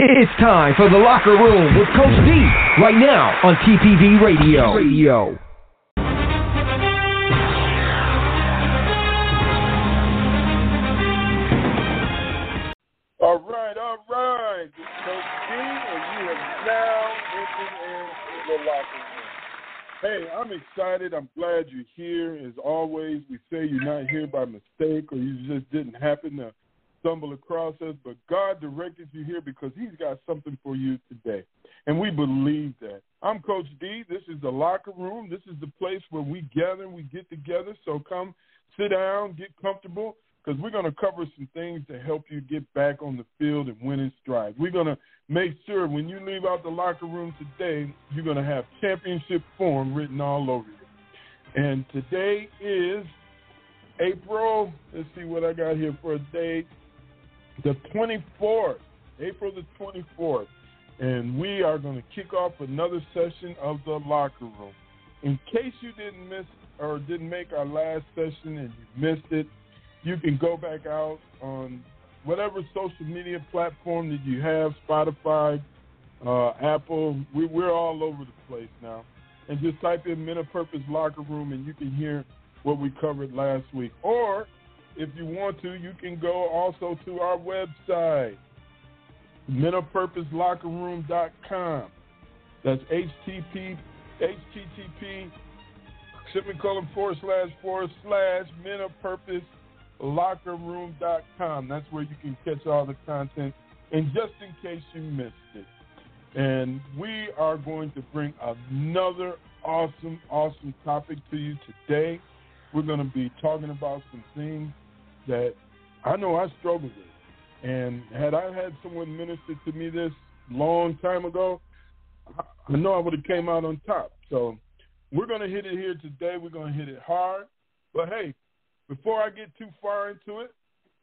It's time for the locker room with Coach D right now on TPV Radio. Radio. All right, all right. This is Coach D, and you have now entered into the locker room. Hey, I'm excited. I'm glad you're here. As always, we say you're not here by mistake or you just didn't happen to stumble across us, but God directed you here because He's got something for you today. And we believe that. I'm Coach D. This is the locker room. This is the place where we gather and we get together. So come sit down, get comfortable, because we're going to cover some things to help you get back on the field and win in stride. We're going to make sure when you leave out the locker room today, you're going to have championship form written all over you. And today is April, let's see what I got here for a date, the 24th, April the 24th. And we are going to kick off another session of the locker room. In case you didn't miss or didn't make our last session and you missed it, you can go back out on whatever social media platform that you have, Spotify, uh, Apple. We, we're all over the place now. And just type in Men of Purpose Locker Room and you can hear what we covered last week. Or if you want to, you can go also to our website, menofpurposelockerroom.com. That's HTTP, HTTP, semicolon forward slash forward slash men of purpose That's where you can catch all the content. And just in case you missed it, and we are going to bring another awesome, awesome topic to you today. We're going to be talking about some things that I know I struggle with. And had I had someone minister to me this long time ago, I know I would have came out on top. So we're going to hit it here today. We're going to hit it hard. But hey, before I get too far into it,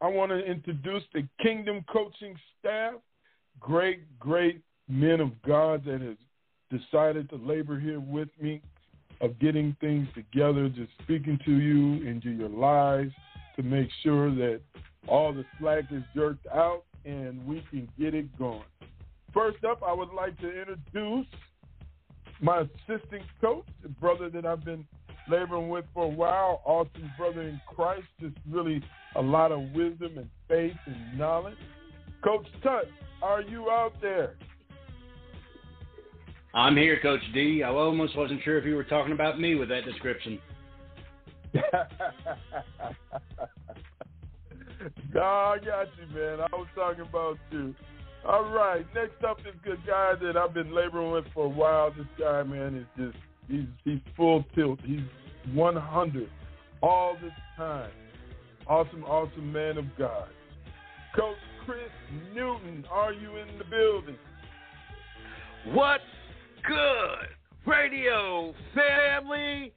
I want to introduce the Kingdom Coaching staff. Great, great men of God that has decided to labor here with me of getting things together, just speaking to you into your lives to make sure that all the slack is jerked out and we can get it going. First up, I would like to introduce my assistant coach, the brother that I've been laboring with for a while, awesome brother in Christ, just really a lot of wisdom and faith and knowledge. Coach Tut, are you out there? I'm here, Coach D. I almost wasn't sure if you were talking about me with that description. No, I got you, man. I was talking about you. All right. Next up is a guy that I've been laboring with for a while. This guy, man, is just he's he's full tilt. He's 100 all this time. Awesome, awesome man of God. Coach Chris Newton, are you in the building? What's good, radio family?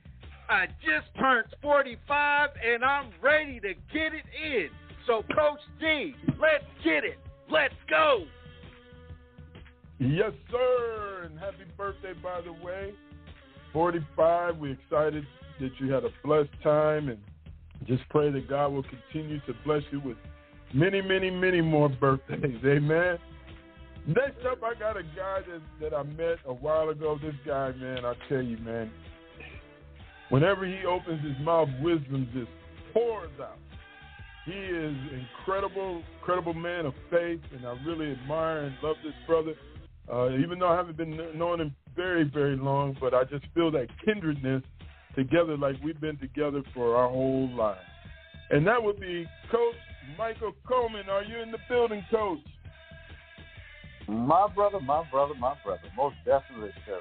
I just turned 45 and I'm ready to get it in. So, Coach D, let's get it. Let's go. Yes, sir. And happy birthday, by the way. 45. We're excited that you had a blessed time and just pray that God will continue to bless you with many, many, many more birthdays. Amen. Next up, I got a guy that, that I met a while ago. This guy, man, I tell you, man, whenever he opens his mouth, wisdom just pours out. He is incredible, incredible man of faith, and I really admire and love this brother. Uh, even though I haven't been knowing him very, very long, but I just feel that kindredness together like we've been together for our whole lives. And that would be Coach Michael Coleman. Are you in the building, Coach? My brother, my brother, my brother. Most definitely, sir.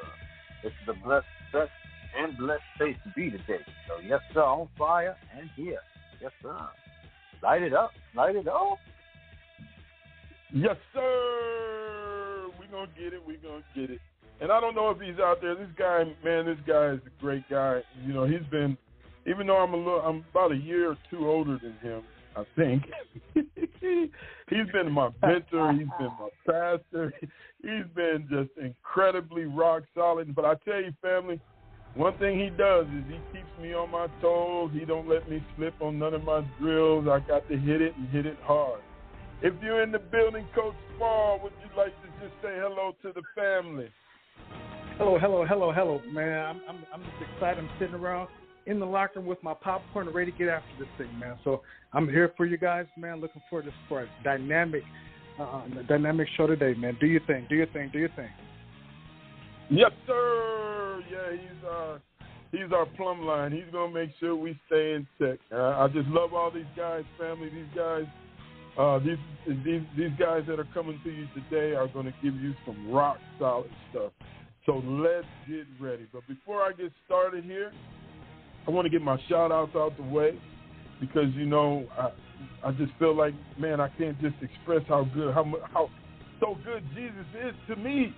It's the blessed, best, and blessed place to be today. So, yes, sir, on fire and here. Yes, sir. Light it up. Light it up. Yes, sir. We're going to get it. We're going to get it and I don't know if he's out there. This guy, man, this guy is a great guy. You know, he's been, even though I'm a little, I'm about a year or two older than him, I think. he's been my mentor. He's been my pastor. He's been just incredibly rock solid. But I tell you, family, one thing he does is he keeps me on my toes. He don't let me slip on none of my drills. I got to hit it and hit it hard. If you're in the building, Coach Spall, would you like to just say hello to the family. Hello, hello, hello, hello, man. I'm I'm I'm just excited. I'm sitting around in the locker room with my popcorn ready to get after this thing, man. So I'm here for you guys, man. Looking forward to for a dynamic, uh, dynamic show today, man. Do your thing, do your thing, do your thing. Yes, sir. Yeah, he's uh he's our plumb line. He's gonna make sure we stay in check. Uh, I just love all these guys, family. These guys, uh, these these these guys that are coming to you today are gonna give you some rock solid stuff. So let's get ready. But before I get started here, I want to get my shout outs out the way because you know I I just feel like man I can't just express how good how how so good Jesus is to me.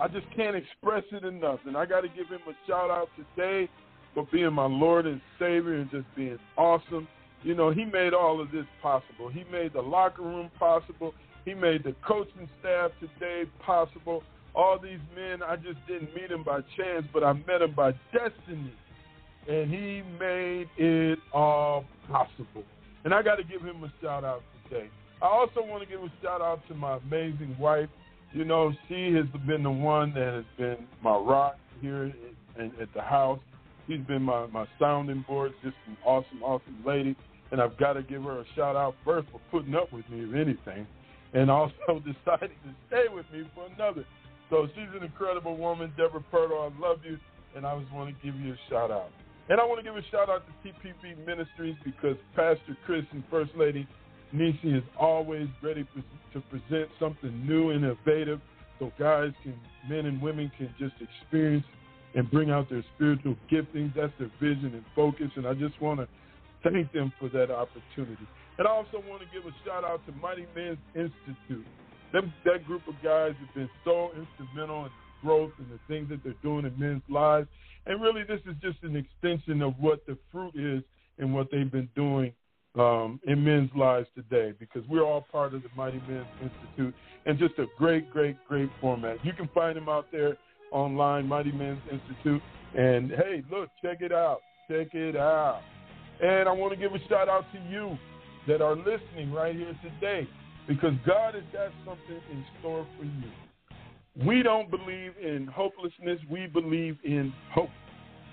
I just can't express it enough. And I got to give him a shout out today for being my Lord and Savior and just being awesome. You know, he made all of this possible. He made the locker room possible. He made the coaching staff today possible. All these men, I just didn't meet them by chance, but I met them by destiny. And he made it all possible. And I got to give him a shout out today. I also want to give a shout out to my amazing wife, you know, she has been the one that has been my rock here at the house. She's been my, my sounding board, just an awesome, awesome lady. And I've got to give her a shout out first for putting up with me, if anything, and also deciding to stay with me for another. So she's an incredible woman. Deborah Purtle, I love you, and I just want to give you a shout out. And I want to give a shout out to TPV Ministries because Pastor Chris and First Lady Nisi is always ready to present something new and innovative so guys can, men and women can just experience and bring out their spiritual giftings. That's their vision and focus. And I just want to thank them for that opportunity. And I also want to give a shout out to Mighty Men's Institute. Them, that group of guys have been so instrumental in growth and the things that they're doing in men's lives. And really, this is just an extension of what the fruit is and what they've been doing um, in men's lives today because we're all part of the Mighty Men's Institute and just a great, great, great format. You can find them out there online, Mighty Men's Institute. And hey, look, check it out. Check it out. And I want to give a shout out to you that are listening right here today because God has got something in store for you. We don't believe in hopelessness, we believe in hope.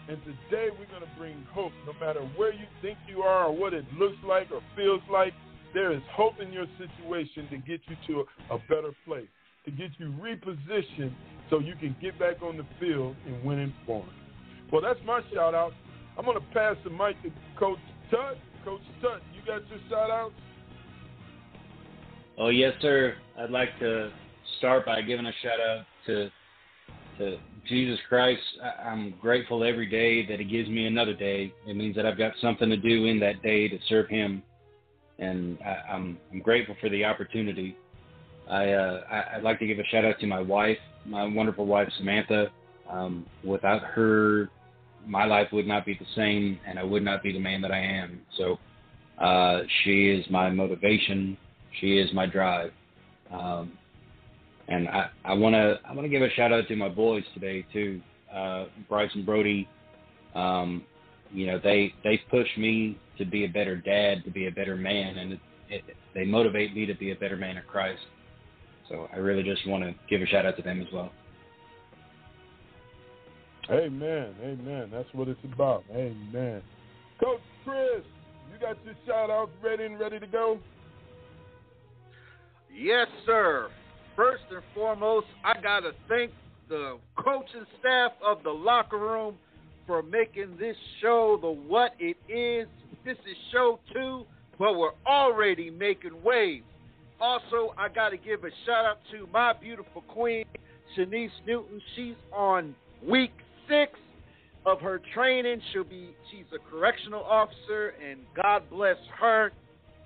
And today we're going to bring hope. No matter where you think you are or what it looks like or feels like, there is hope in your situation to get you to a, a better place, to get you repositioned so you can get back on the field and win in form. Well, that's my shout out. I'm going to pass the mic to Coach Tut. Coach Tut, you got your shout outs? Oh, yes, sir. I'd like to start by giving a shout out to to Jesus Christ, I'm grateful every day that He gives me another day. It means that I've got something to do in that day to serve Him, and I, I'm I'm grateful for the opportunity. I uh, I'd like to give a shout out to my wife, my wonderful wife Samantha. Um, without her, my life would not be the same, and I would not be the man that I am. So uh, she is my motivation. She is my drive. Um, and I, I wanna I wanna give a shout out to my boys today too, uh, Bryce and Brody. Um, you know they they push me to be a better dad, to be a better man, and it, it, they motivate me to be a better man of Christ. So I really just want to give a shout out to them as well. Amen, amen. That's what it's about. Amen. Coach Chris, you got your shout outs ready and ready to go? Yes, sir first and foremost, I got to thank the coaching staff of the locker room for making this show the what it is. This is show two, but we're already making waves. Also, I got to give a shout out to my beautiful queen, Shanice Newton. She's on week six of her training. She'll be she's a correctional officer, and God bless her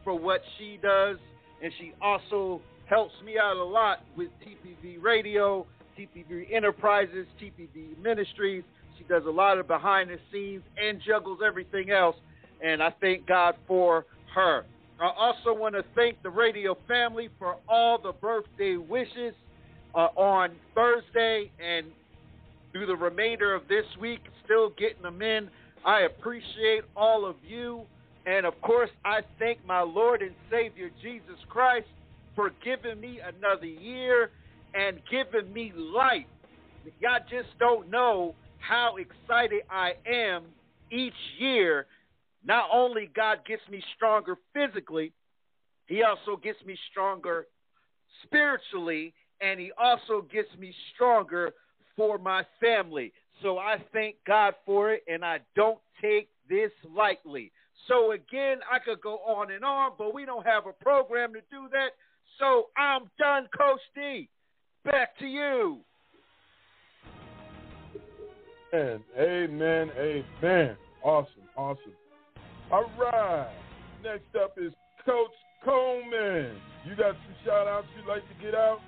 for what she does. And she also helps me out a lot with TPV Radio, TPV Enterprises, TPV Ministries. She does a lot of behind the scenes and juggles everything else. And I thank God for her. I also want to thank the radio family for all the birthday wishes uh, on Thursday and through the remainder of this week, still getting them in. I appreciate all of you. And of course, I thank my Lord and Savior Jesus Christ for giving me another year and giving me life. Y'all just don't know how excited I am each year. Not only God gets me stronger physically, He also gets me stronger spiritually, and He also gets me stronger for my family. So I thank God for it, and I don't take this lightly. So again, I could go on and on, but we don't have a program to do that. So I'm done, Coach D. Back to you. Amen, amen, amen. Awesome, awesome. All right. Next up is Coach Coleman. You got some shout outs you'd like to get out?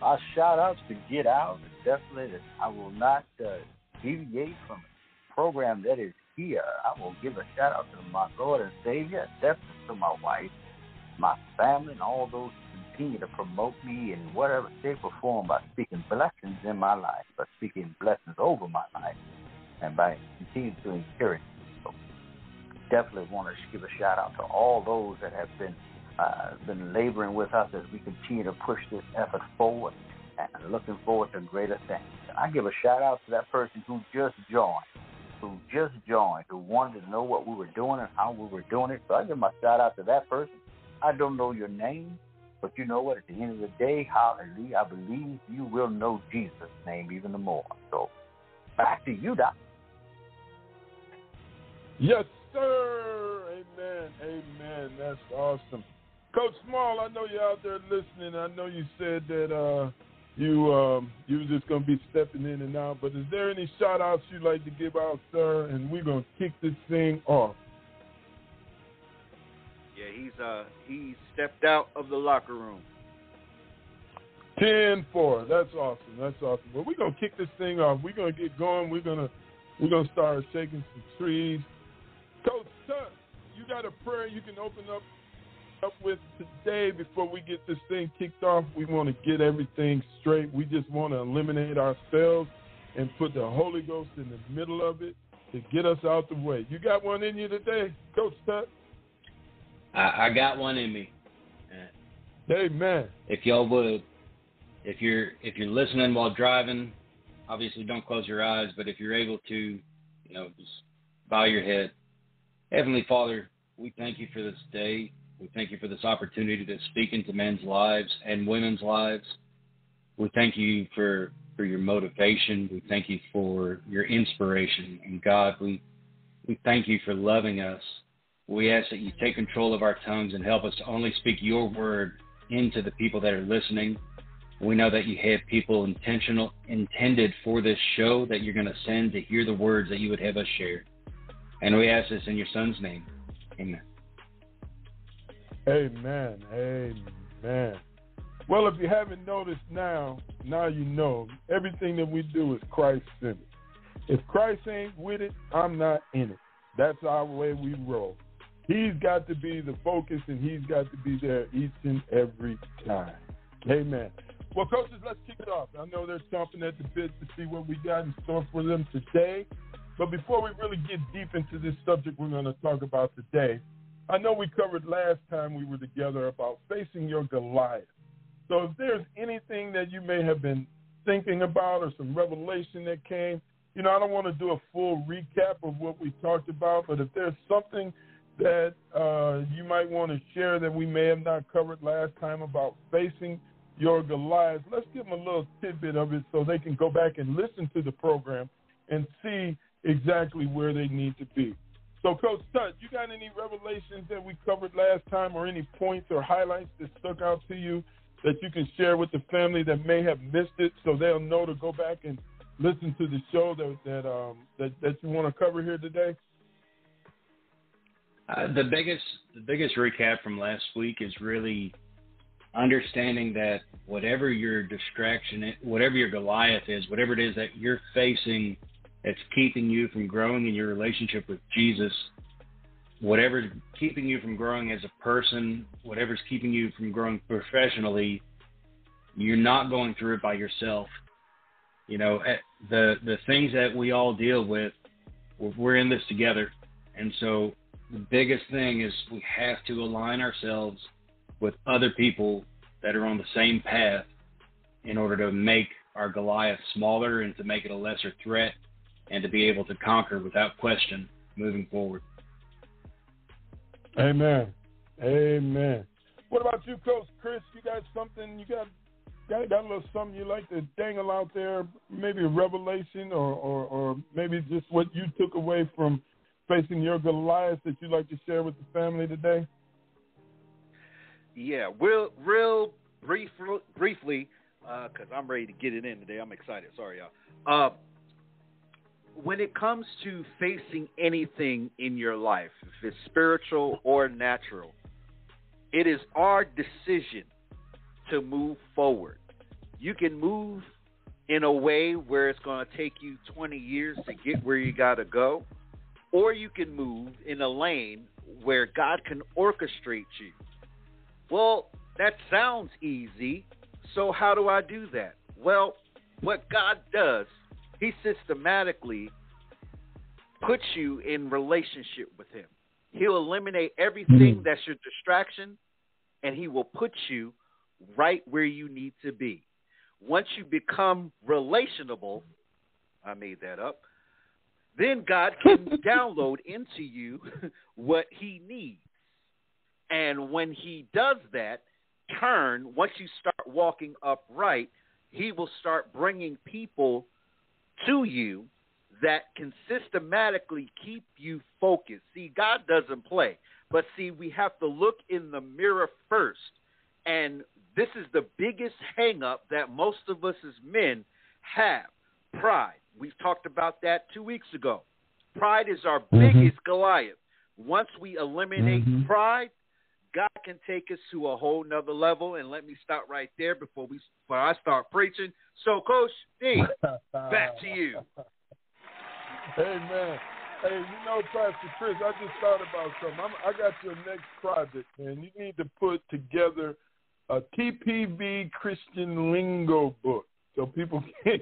My shout outs to get out is definitely that I will not uh, deviate from the program that is here. I will give a shout out to my Lord and Savior, definitely to my wife, my family, and all those who continue to promote me in whatever shape or form by speaking blessings in my life, by speaking blessings over my life, and by continuing to encourage me. So definitely want to give a shout out to all those that have been uh, been laboring with us as we continue to push this effort forward and looking forward to greater things. I give a shout out to that person who just joined, who just joined, who wanted to know what we were doing and how we were doing it. So I give my shout out to that person. I don't know your name, but you know what? At the end of the day, hallelujah, I believe you will know Jesus' name even the more. So back to you, Doc. Yes, sir. Amen. Amen. That's awesome. Coach Small, I know you're out there listening. I know you said that uh, you um, you were just gonna be stepping in and out, but is there any shout outs you'd like to give out, sir? And we're gonna kick this thing off. Yeah, he's uh he stepped out of the locker room. 10-4. That's awesome. That's awesome. Well, we're gonna kick this thing off. We're gonna get going. We're gonna we're gonna start shaking some trees. Coach Tut, you got a prayer you can open up up with today before we get this thing kicked off. We want to get everything straight. We just want to eliminate ourselves and put the Holy Ghost in the middle of it to get us out the way. You got one in you today, Coach Tut? I, I got one in me. Uh, Amen. If y'all would, if you're if you're listening while driving, obviously don't close your eyes, but if you're able to, you know, just bow your head. Heavenly Father, we thank you for this day. We thank you for this opportunity to speak into men's lives and women's lives. We thank you for, for your motivation. We thank you for your inspiration. And God, we, we thank you for loving us. We ask that you take control of our tongues and help us to only speak your word into the people that are listening. We know that you have people intentional intended for this show that you're going to send to hear the words that you would have us share. And we ask this in your son's name. Amen. Amen. Amen. Well, if you haven't noticed now, now you know. Everything that we do is Christ centered. If Christ ain't with it, I'm not in it. That's our way we roll. He's got to be the focus and he's got to be there each and every time. Amen. Well, coaches, let's kick it off. I know they're chomping at the bit to see what we got in store for them today. But before we really get deep into this subject we're going to talk about today, I know we covered last time we were together about facing your Goliath. So if there's anything that you may have been thinking about or some revelation that came, you know, I don't want to do a full recap of what we talked about, but if there's something that uh, you might want to share that we may have not covered last time about facing your Goliath, let's give them a little tidbit of it so they can go back and listen to the program and see exactly where they need to be. So, Coach Tut, you got any revelations that we covered last time or any points or highlights that stuck out to you that you can share with the family that may have missed it so they'll know to go back and listen to the show that that um, that, that you want to cover here today? Uh, the biggest the biggest recap from last week is really understanding that whatever your distraction, whatever your Goliath is, whatever it is that you're facing that's keeping you from growing in your relationship with Jesus, whatever's keeping you from growing as a person, whatever's keeping you from growing professionally, you're not going through it by yourself. You know, eh, the the things that we all deal with, we're in this together, and so the biggest thing is we have to align ourselves with other people that are on the same path in order to make our Goliath smaller and to make it a lesser threat and to be able to conquer without question moving forward. Amen. Amen. What about you, Coach Chris? You got something? You got got, got a little something you like to dangle out there? Maybe a revelation, or, or or maybe just what you took away from facing your Goliath that you'd like to share with the family today? Yeah, real, real brief, briefly, because uh, I'm ready to get it in today. I'm excited. Sorry, y'all. Uh, when it comes to facing anything in your life, if it's spiritual or natural, it is our decision to move forward. You can move in a way where it's going to take you 20 years to get where you got to go, or you can move in a lane where God can orchestrate you. Well, that sounds easy. So, how do I do that? Well, what God does, He systematically puts you in relationship with Him. He'll eliminate everything mm-hmm. that's your distraction, and He will put you right where you need to be. Once you become relationable, I made that up, then God can download into you what He needs. And when He does that, turn, once you start walking upright, He will start bringing people to you that can systematically keep you focused. See, God doesn't play. But see, we have to look in the mirror first. And this is the biggest hangup that most of us as men have pride. We've talked about that two weeks ago. Pride is our mm-hmm. biggest Goliath. Once we eliminate mm-hmm. pride, God can take us to a whole nother level. And let me stop right there before we before I start preaching. So, Coach D, back to you. Amen. Hey, you know, Pastor Chris, I just thought about something. I'm, I got your next project, man. You need to put together a TPV Christian lingo book so people can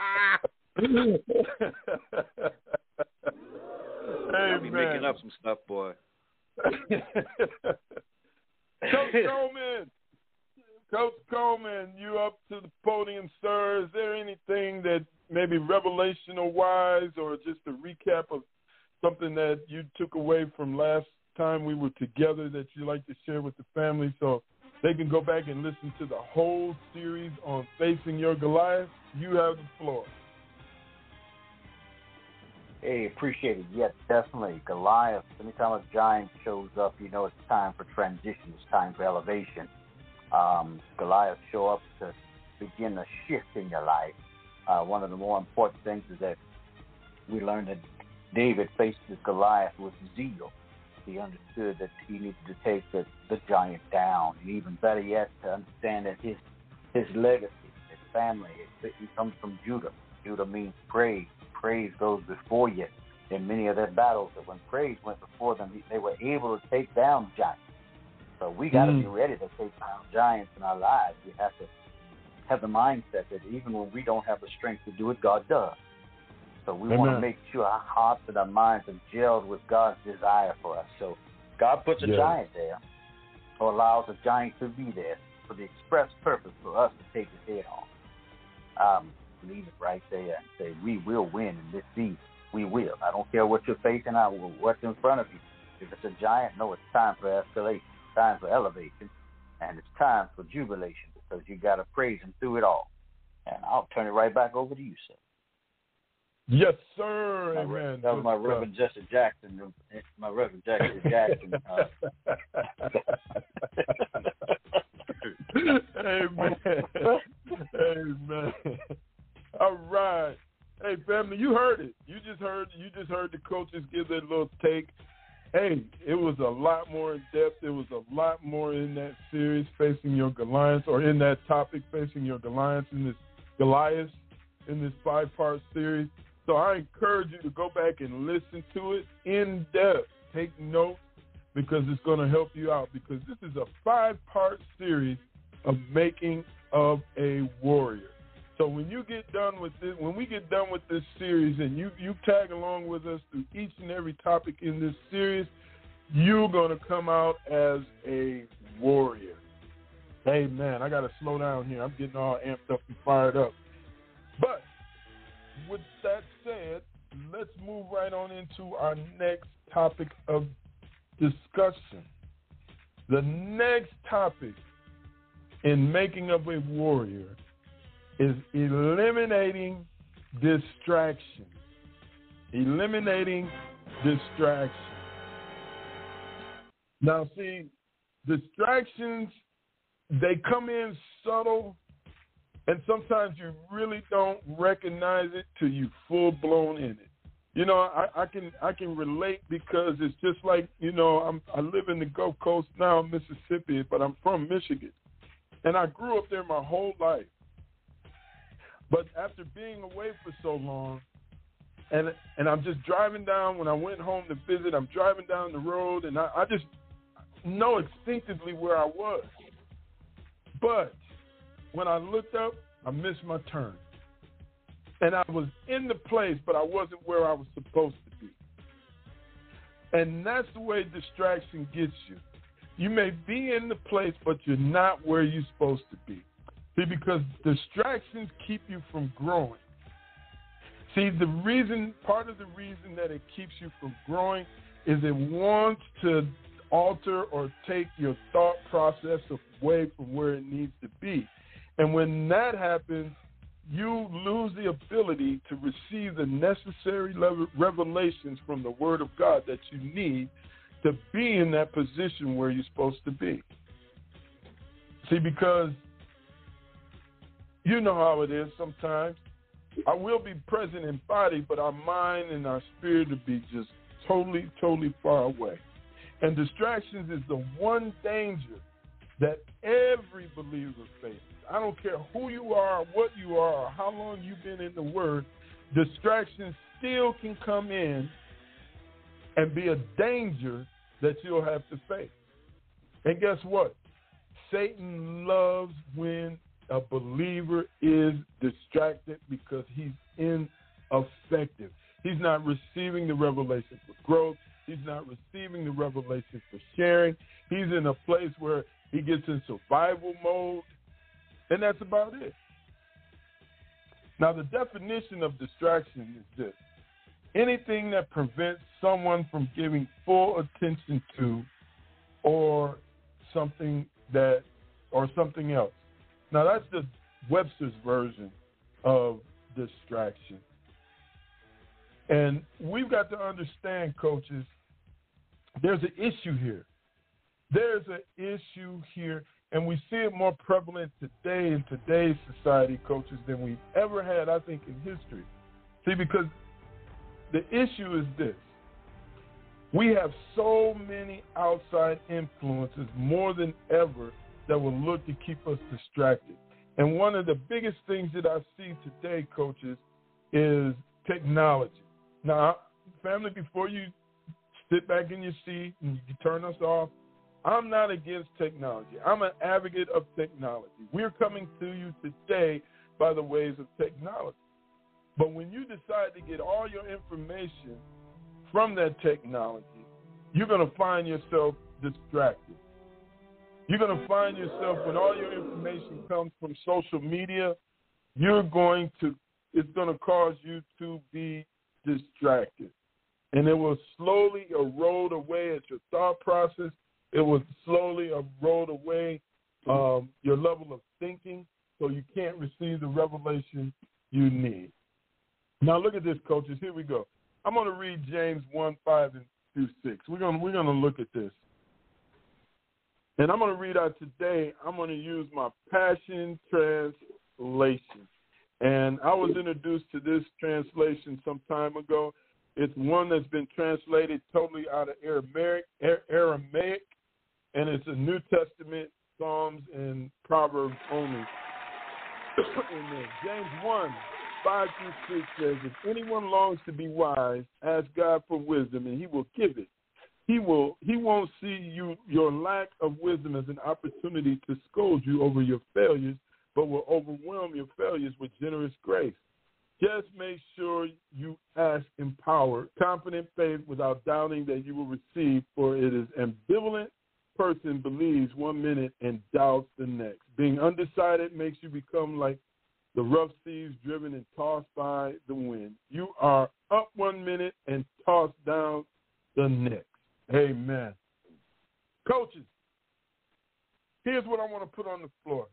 Ah. up. hey, I'll be making up some stuff, boy. Coach Coleman, Coach Coleman, you up to the podium, sir. Is there anything that maybe revelational wise or just a recap of something that you took away from last time we were together that you'd like to share with the family so they can go back and listen to the whole series on Facing Your Goliath? You have the floor. Hey, appreciate it. Yes, definitely. Goliath, anytime a giant shows up, you know it's time for transition, it's time for elevation. Um, Goliath show up to begin a shift in your life. Uh, one of the more important things is that we learned that David faced Goliath with zeal. He understood that he needed to take the, the giant down, and even better yet, to understand that his his legacy, his family, he comes from Judah. Judah means praise praise goes before you in many of their battles. That when praise went before them, they were able to take down giants. So we got to mm. be ready to take down giants in our lives. We have to have the mindset that even when we don't have the strength to do it, God does. So we want to make sure our hearts and our minds are gelled with God's desire for us. So God puts a giant there, or allows a giant to be there for the express purpose for us to take his head off. Um, leave it right there and say, we will win in this season. We will. I don't care what you're facing or what's in front of you. If it's a giant, no, it's time for escalation, time for elevation, and it's time for jubilation because you got to praise him through it all. And I'll turn it right back over to you, sir. Yes, sir. My Amen. That was my Reverend Jesse Jackson. My Reverend Jesse Jackson. Uh, Amen. Amen. All right. Hey family, you heard it. You just heard you just heard the coaches give their little take. Hey, it was a lot more in depth. It was a lot more in that series facing your Goliath or in that topic facing your Goliath in this Goliath in this five part series. So I encourage you to go back and listen to it in depth. Take notes because it's going to help you out because this is a five part series of making of a warrior. So when you get done with this, when we get done with this series, and you you tag along with us through each and every topic in this series, you're going to come out as a warrior. Hey, man, I got to slow down here. I'm getting all amped up and fired up. But with that said, let's move right on into our next topic of discussion. The next topic in making up a warrior is eliminating distraction. Eliminating distraction. Now, see, distractions, they come in subtle, and sometimes you really don't recognize it till you full blown in it. You know, I, I can I can relate because it's just like you know I'm I live in the Gulf Coast now, Mississippi, but I'm from Michigan, and I grew up there my whole life. But after being away for so long, and and I'm just driving down when I went home to visit, I'm driving down the road, and I, I just know instinctively where I was. But when I looked up, I missed my turn. And I was in the place, but I wasn't where I was supposed to be. And that's the way distraction gets you. You may be in the place, but you're not where you're supposed to be. See, because distractions keep you from growing. See, the reason, part of the reason that it keeps you from growing is it wants to alter or take your thought process away from where it needs to be. And when that happens, you lose the ability to receive the necessary revelations from the Word of God that you need to be in that position where you're supposed to be. See, because you know how it is sometimes. I will be present in body, but our mind and our spirit will be just totally, totally far away. And distractions is the one danger that every believer faces. I don't care who you are, what you are, how long you've been in the Word, distractions still can come in and be a danger that you'll have to face. And guess what? Satan loves when a believer is distracted because he's ineffective. He's not receiving the revelation for growth. He's not receiving the revelation for sharing. He's in a place where he gets in survival mode, and that's about it. Now, the definition of distraction is this anything that prevents someone from giving full attention to or something that or something else. Now that's the Webster's version of distraction. And we've got to understand, coaches, there's an issue here. There's an issue here, and we see it more prevalent today in today's society, coaches, than we've ever had, I think, in history. See, because the issue is this we have so many outside influences more than ever that will look to keep us distracted. And one of the biggest things that I see today, coaches, is technology. Now, family, before you sit back in your seat and you turn us off. I'm not against technology. I'm an advocate of technology. We're coming to you today by the ways of technology. But when you decide to get all your information from that technology, you're going to find yourself distracted. You're going to find yourself when all your information comes from social media, you're going to it's going to cause you to be distracted and it will slowly erode away at your thought process. It will slowly erode away um, your level of thinking, so you can't receive the revelation you need. Now look at this, coaches. Here we go. I'm going to read James 1, 5 and through 6. We're going to, we're going to look at this. And I'm going to read out today, I'm going to use my Passion Translation. And I was introduced to this translation some time ago, it's one that's been translated totally out of Aramaic, Aramaic, and it's a New Testament, Psalms, and Proverbs only. James 1, 5 through 6 says, If anyone longs to be wise, ask God for wisdom, and he will give it. He will he won't see you your lack of wisdom as an opportunity to scold you over your failures, but will overwhelm your failures with generous grace. Just make sure you ask in power, confident faith without doubting that you will receive, for it is ambivalent person believes one minute and doubts the next. Being undecided makes you become like the rough seas driven and tossed by the wind. You are up one minute and tossed down the next. Amen. Coaches, here's what I want to put on the floor.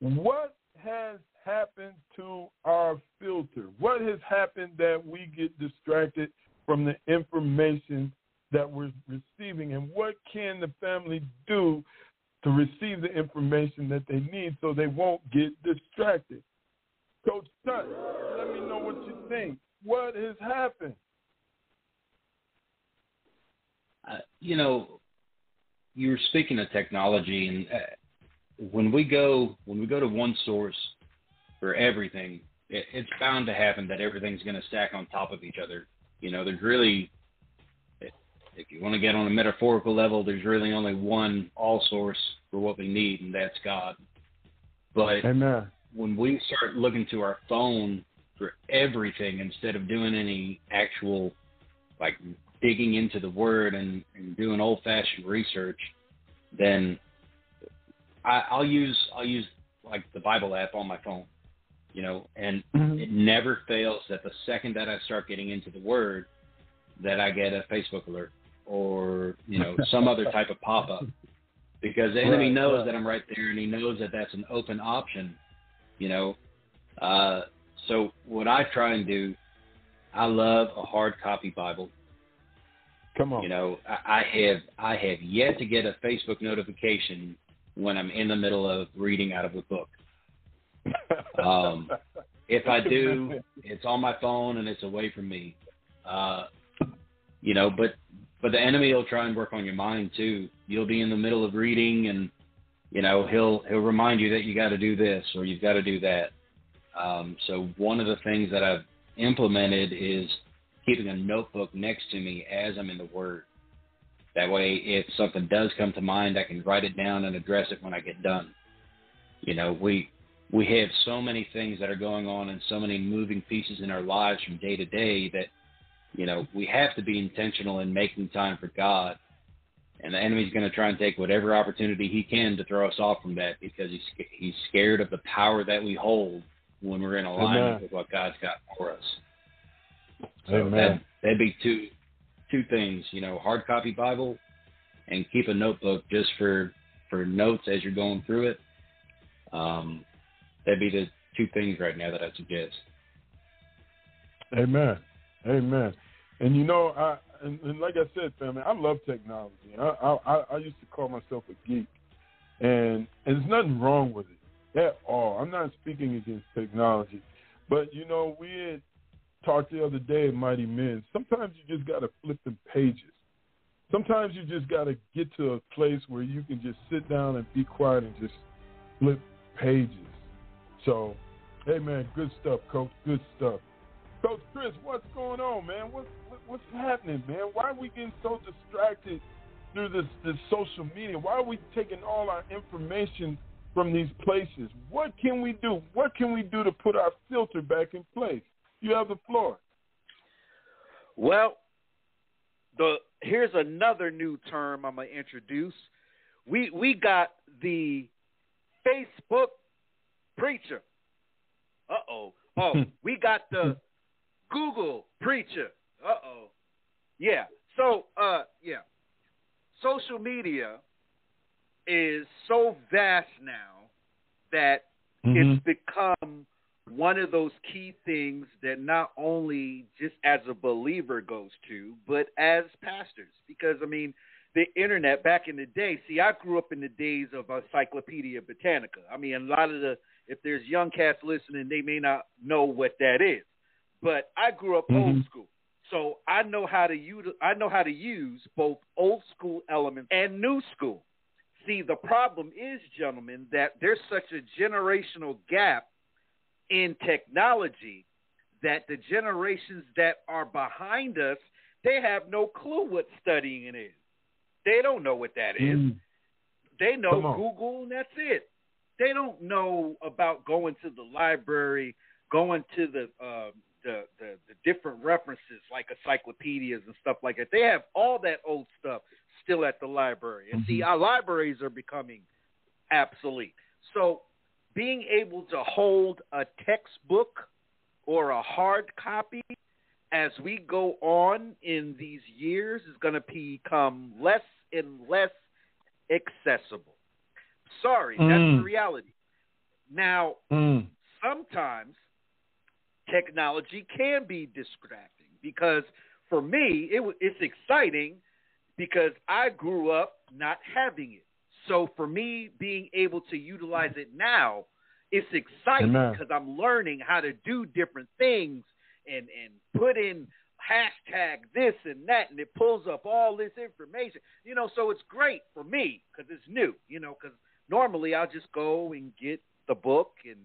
What has happened to our filter? What has happened that we get distracted from the information that we're receiving? And what can the family do to receive the information that they need so they won't get distracted? Coach Tut, let me know what you think. What has happened? Uh, you know, you were speaking of technology, and uh, when we go when we go to one source for everything, it, it's bound to happen that everything's going to stack on top of each other. You know, there's really, if you want to get on a metaphorical level, there's really only one all source for what we need, and that's God. But Amen. when we start looking to our phone for everything instead of doing any actual, like digging into the Word and, and doing old-fashioned research, then I, I'll use I'll use like the Bible app on my phone you know, and mm-hmm. it never fails that the second that I start getting into the word, that I get a Facebook alert or you know some other type of pop up, because the enemy right, knows right. that I'm right there and he knows that that's an open option, you know. Uh, so what I try and do, I love a hard copy Bible. Come on. You know, I, I have I have yet to get a Facebook notification when I'm in the middle of reading out of a book. Um, if I do, it's on my phone and it's away from me. Uh, you know, but but the enemy will try and work on your mind too. You'll be in the middle of reading, and you know he'll he'll remind you that you got to do this or you've got to do that. Um, so one of the things that I've implemented is keeping a notebook next to me as I'm in the Word. That way, if something does come to mind, I can write it down and address it when I get done. You know, we we have so many things that are going on and so many moving pieces in our lives from day to day that you know we have to be intentional in making time for God. And the enemy's going to try and take whatever opportunity he can to throw us off from that because he's he's scared of the power that we hold when we're in alignment Amen. with what God's got for us. So Amen. That, that'd be two two things, you know, hard copy Bible and keep a notebook just for for notes as you're going through it. Um, that'd be the two things right now that I suggest. Amen. Amen. And you know, I and, and like I said, family, I love technology. I, I I used to call myself a geek, and, and there's nothing wrong with it at all. I'm not speaking against technology, but you know, we had talked the other day at Mighty Men. Sometimes you just got to flip them pages. Sometimes you just got to get to a place where you can just sit down and be quiet and just flip pages. So, hey man, good stuff, Coach. Good stuff. Coach Chris, what's going on, man? What's what's happening, man? Why are we getting so distracted through this this social media? Why are we taking all our information from these places? What can we do? What can we do to put our filter back in place? You have the floor. Well, the here's another new term I'm gonna introduce. We we got the Facebook preacher. Uh oh. Oh, we got the Google preacher. Uh oh. Yeah. So, uh, yeah. Social media is so vast now that mm-hmm. it's become one of those key things that not only just as a believer goes to, but as pastors. Because, I mean, the internet back in the day, see, I grew up in the days of Encyclopedia Britannica. I mean, a lot of the if there's young cats listening, they may not know what that is. But I grew up mm-hmm. old school. So I know how to use I know how to use both old school elements and new school. See, the problem is, gentlemen, that there's such a generational gap in technology that the generations that are behind us, they have no clue what studying is. They don't know what that is. Mm. They know Google and that's it. They don't know about going to the library going to the uh, the, the the different references like encyclopedias and stuff like that. They have all that old stuff still at the library. And see, Mm-hmm. our libraries are becoming obsolete. So being able to hold a textbook or a hard copy as we go on in these years is going to become less and less accessible. Sorry, that's Mm. the reality. Now, Mm. sometimes technology can be distracting because for me it, it's exciting because I grew up not having it. So for me being able to utilize it now, it's exciting because I'm learning how to do different things and and put in hashtag this and that and it pulls up all this information. You know, so it's great for me because it's new. You know, because normally I'll just go and get the book and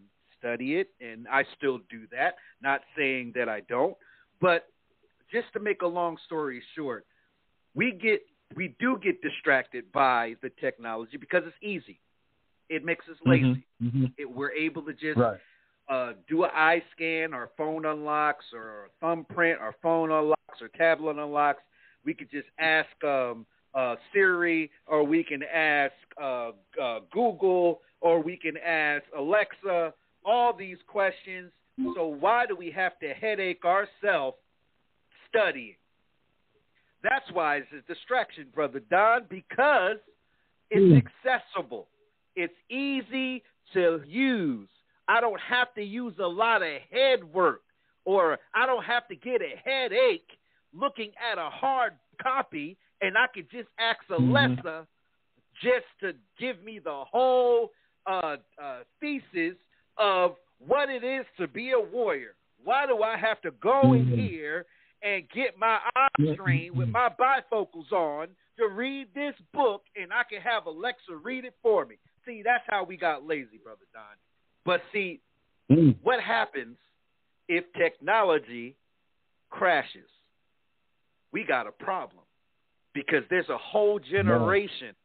study it, and I still do that. Not saying that I don't, but just to make a long story short, we get we do get distracted by the technology because it's easy. It makes us lazy. Mhm. It, we're able to just Right. uh, do an eye scan, our phone unlocks, or thumbprint, our phone unlocks, or tablet unlocks. We could just ask um, uh, Siri, or we can ask uh, uh, Google, or we can ask Alexa. All these questions. So why do we have to headache ourselves studying? That's why it's a distraction, brother Don, because it's accessible. It's easy to use. I don't have to use a lot of head work or I don't have to get a headache looking at a hard copy and I could just ask Alexa just to give me the whole uh, uh, thesis of what it is to be a warrior. Why do I have to go in here and get my eye strained with my bifocals on to read this book and I can have Alexa read it for me? See, that's how we got lazy, brother Don. But see, Mm. what happens if technology crashes? We got a problem because there's a whole generation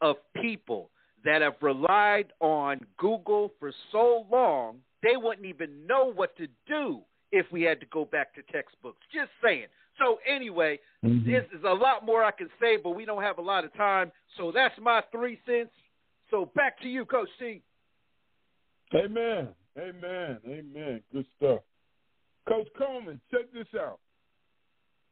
of people that have relied on Google for so long, they wouldn't even know what to do if we had to go back to textbooks. Just saying. So, anyway, Mhm. this is a lot more I can say, but we don't have a lot of time. So, that's my three cents. So, back to you, Coach C. Amen. Amen. Amen. Good stuff. Coach Coleman, check this out.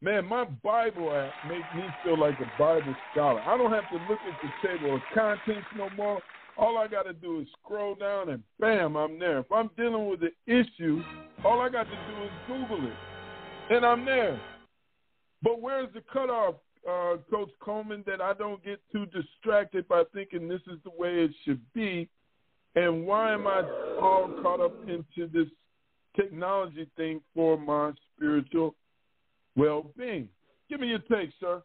Man, my Bible app makes me feel like a Bible scholar. I don't have to look at the table of contents no more. All I got to do is scroll down and bam, I'm there. If I'm dealing with an issue, all I got to do is Google it, and I'm there. But where's the cutoff, uh, Coach Coleman, that I don't get too distracted by thinking this is the way it should be? And why am I all caught up into this technology thing for my spiritual well being? Give me your take, sir.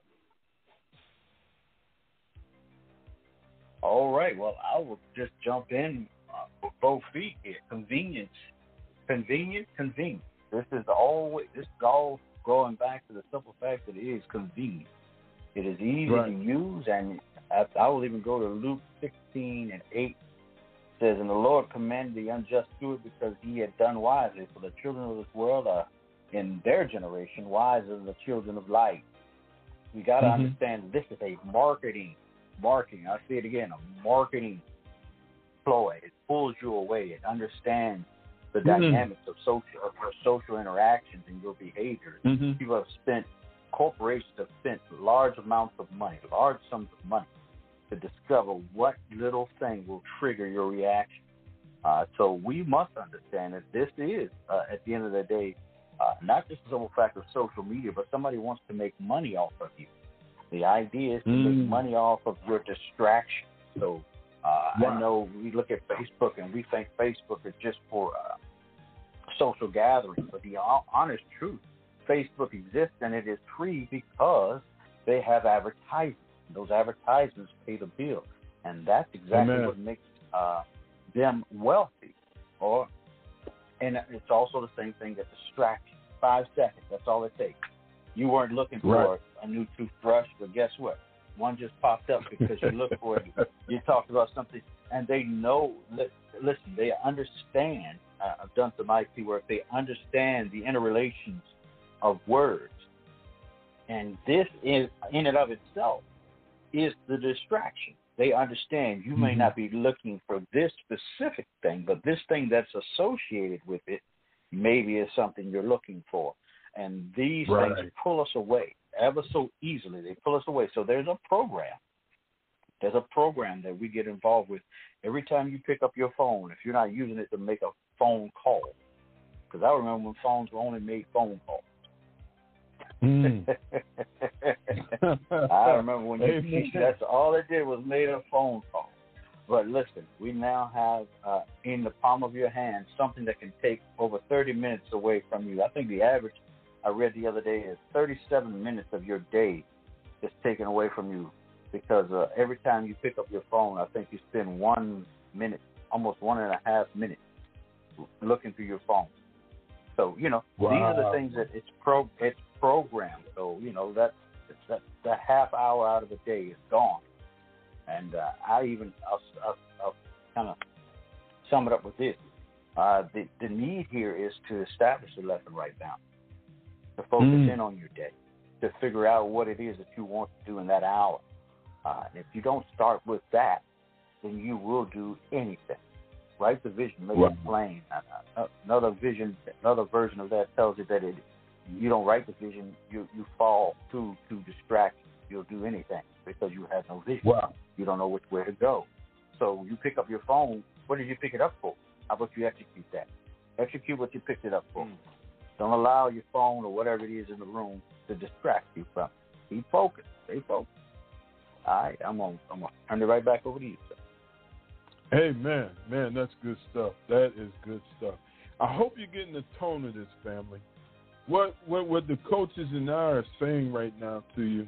All right. Well, I will just jump in uh, with both feet here. Convenience, convenient, convenient. This is always this is all going back to the simple fact that it is convenient. It is easy Right. to use, and I, I will even go to Luke 16 and 8. It says, "And the Lord commanded the unjust steward because he had done wisely. For the children of this world are in their generation wiser than the children of light." We got to Mhm. understand this is a marketing marketing. I say it again, a marketing ploy. It pulls you away. It understands the Mhm. dynamics of social of your social interactions and your behaviors. Mm-hmm. People have spent corporations have spent large amounts of money, large sums of money, to discover what little thing will trigger your reaction. Uh, so we must understand that this is, uh, at the end of the day, uh, not just the simple fact of social media, but somebody wants to make money off of you. The idea is to Mm. make money off of your distraction. So uh, Wow. I know we look at Facebook and we think Facebook is just for uh, social gathering, but the honest truth, Facebook exists and it is free because they have advertisements. Those advertisements pay the bill, and that's exactly Amen. what makes uh, them wealthy. Or, and it's also the same thing that distracts you. Five seconds. That's all it takes. You weren't looking for Right. a new toothbrush, but guess what? One just popped up because you looked for it. You talked about something, and they know. Listen, they understand uh, I've done some IT work. They understand the interrelations of words, and this is in and of itself is the distraction. They understand you may Mhm. not be looking for this specific thing, but this thing that's associated with it maybe is something you're looking for. And these Right. things pull us away ever so easily. They pull us away. So there's a program. There's a program that we get involved with every time you pick up your phone. If you're not using it to make a phone call, because I remember when phones were only made phone calls. Mm. I remember when you Amen. that's all it did was made a phone call. But listen, we now have uh, in the palm of your hand something that can take over 30 minutes away from you. I think the average I read the other day is 37 minutes of your day is taken away from you because uh, every time you pick up your phone, I think you spend one minute, almost one and a half minutes looking through your phone. So you know these are the things that it's pro it's programmed. So you know that that that half hour out of the day is gone. And uh, I even I'll, I'll, I'll kind of sum it up with this: uh, the the need here is to establish a left and right balance, to focus Mm. in on your day, to figure out what it is that you want to do in that hour. Uh, and if you don't start with that, then you will do anything. Write the vision, make Wow. it plain. Uh, uh, Another vision, another version of that tells you that it, you don't write the vision, you you fall to to distraction. You'll do anything because you have no vision. Wow. You don't know which way to go. So you pick up your phone. What did you pick it up for? How about you execute that? Execute what you picked it up for. Hmm. Don't allow your phone or whatever it is in the room to distract you from. it. Be focused. Stay focused. All right, I'm gonna I'm gonna turn it right back over to you. Sir. Hey man, man, that's good stuff. That is good stuff. I hope you're getting the tone of this family. What what what the coaches and I are saying right now to you,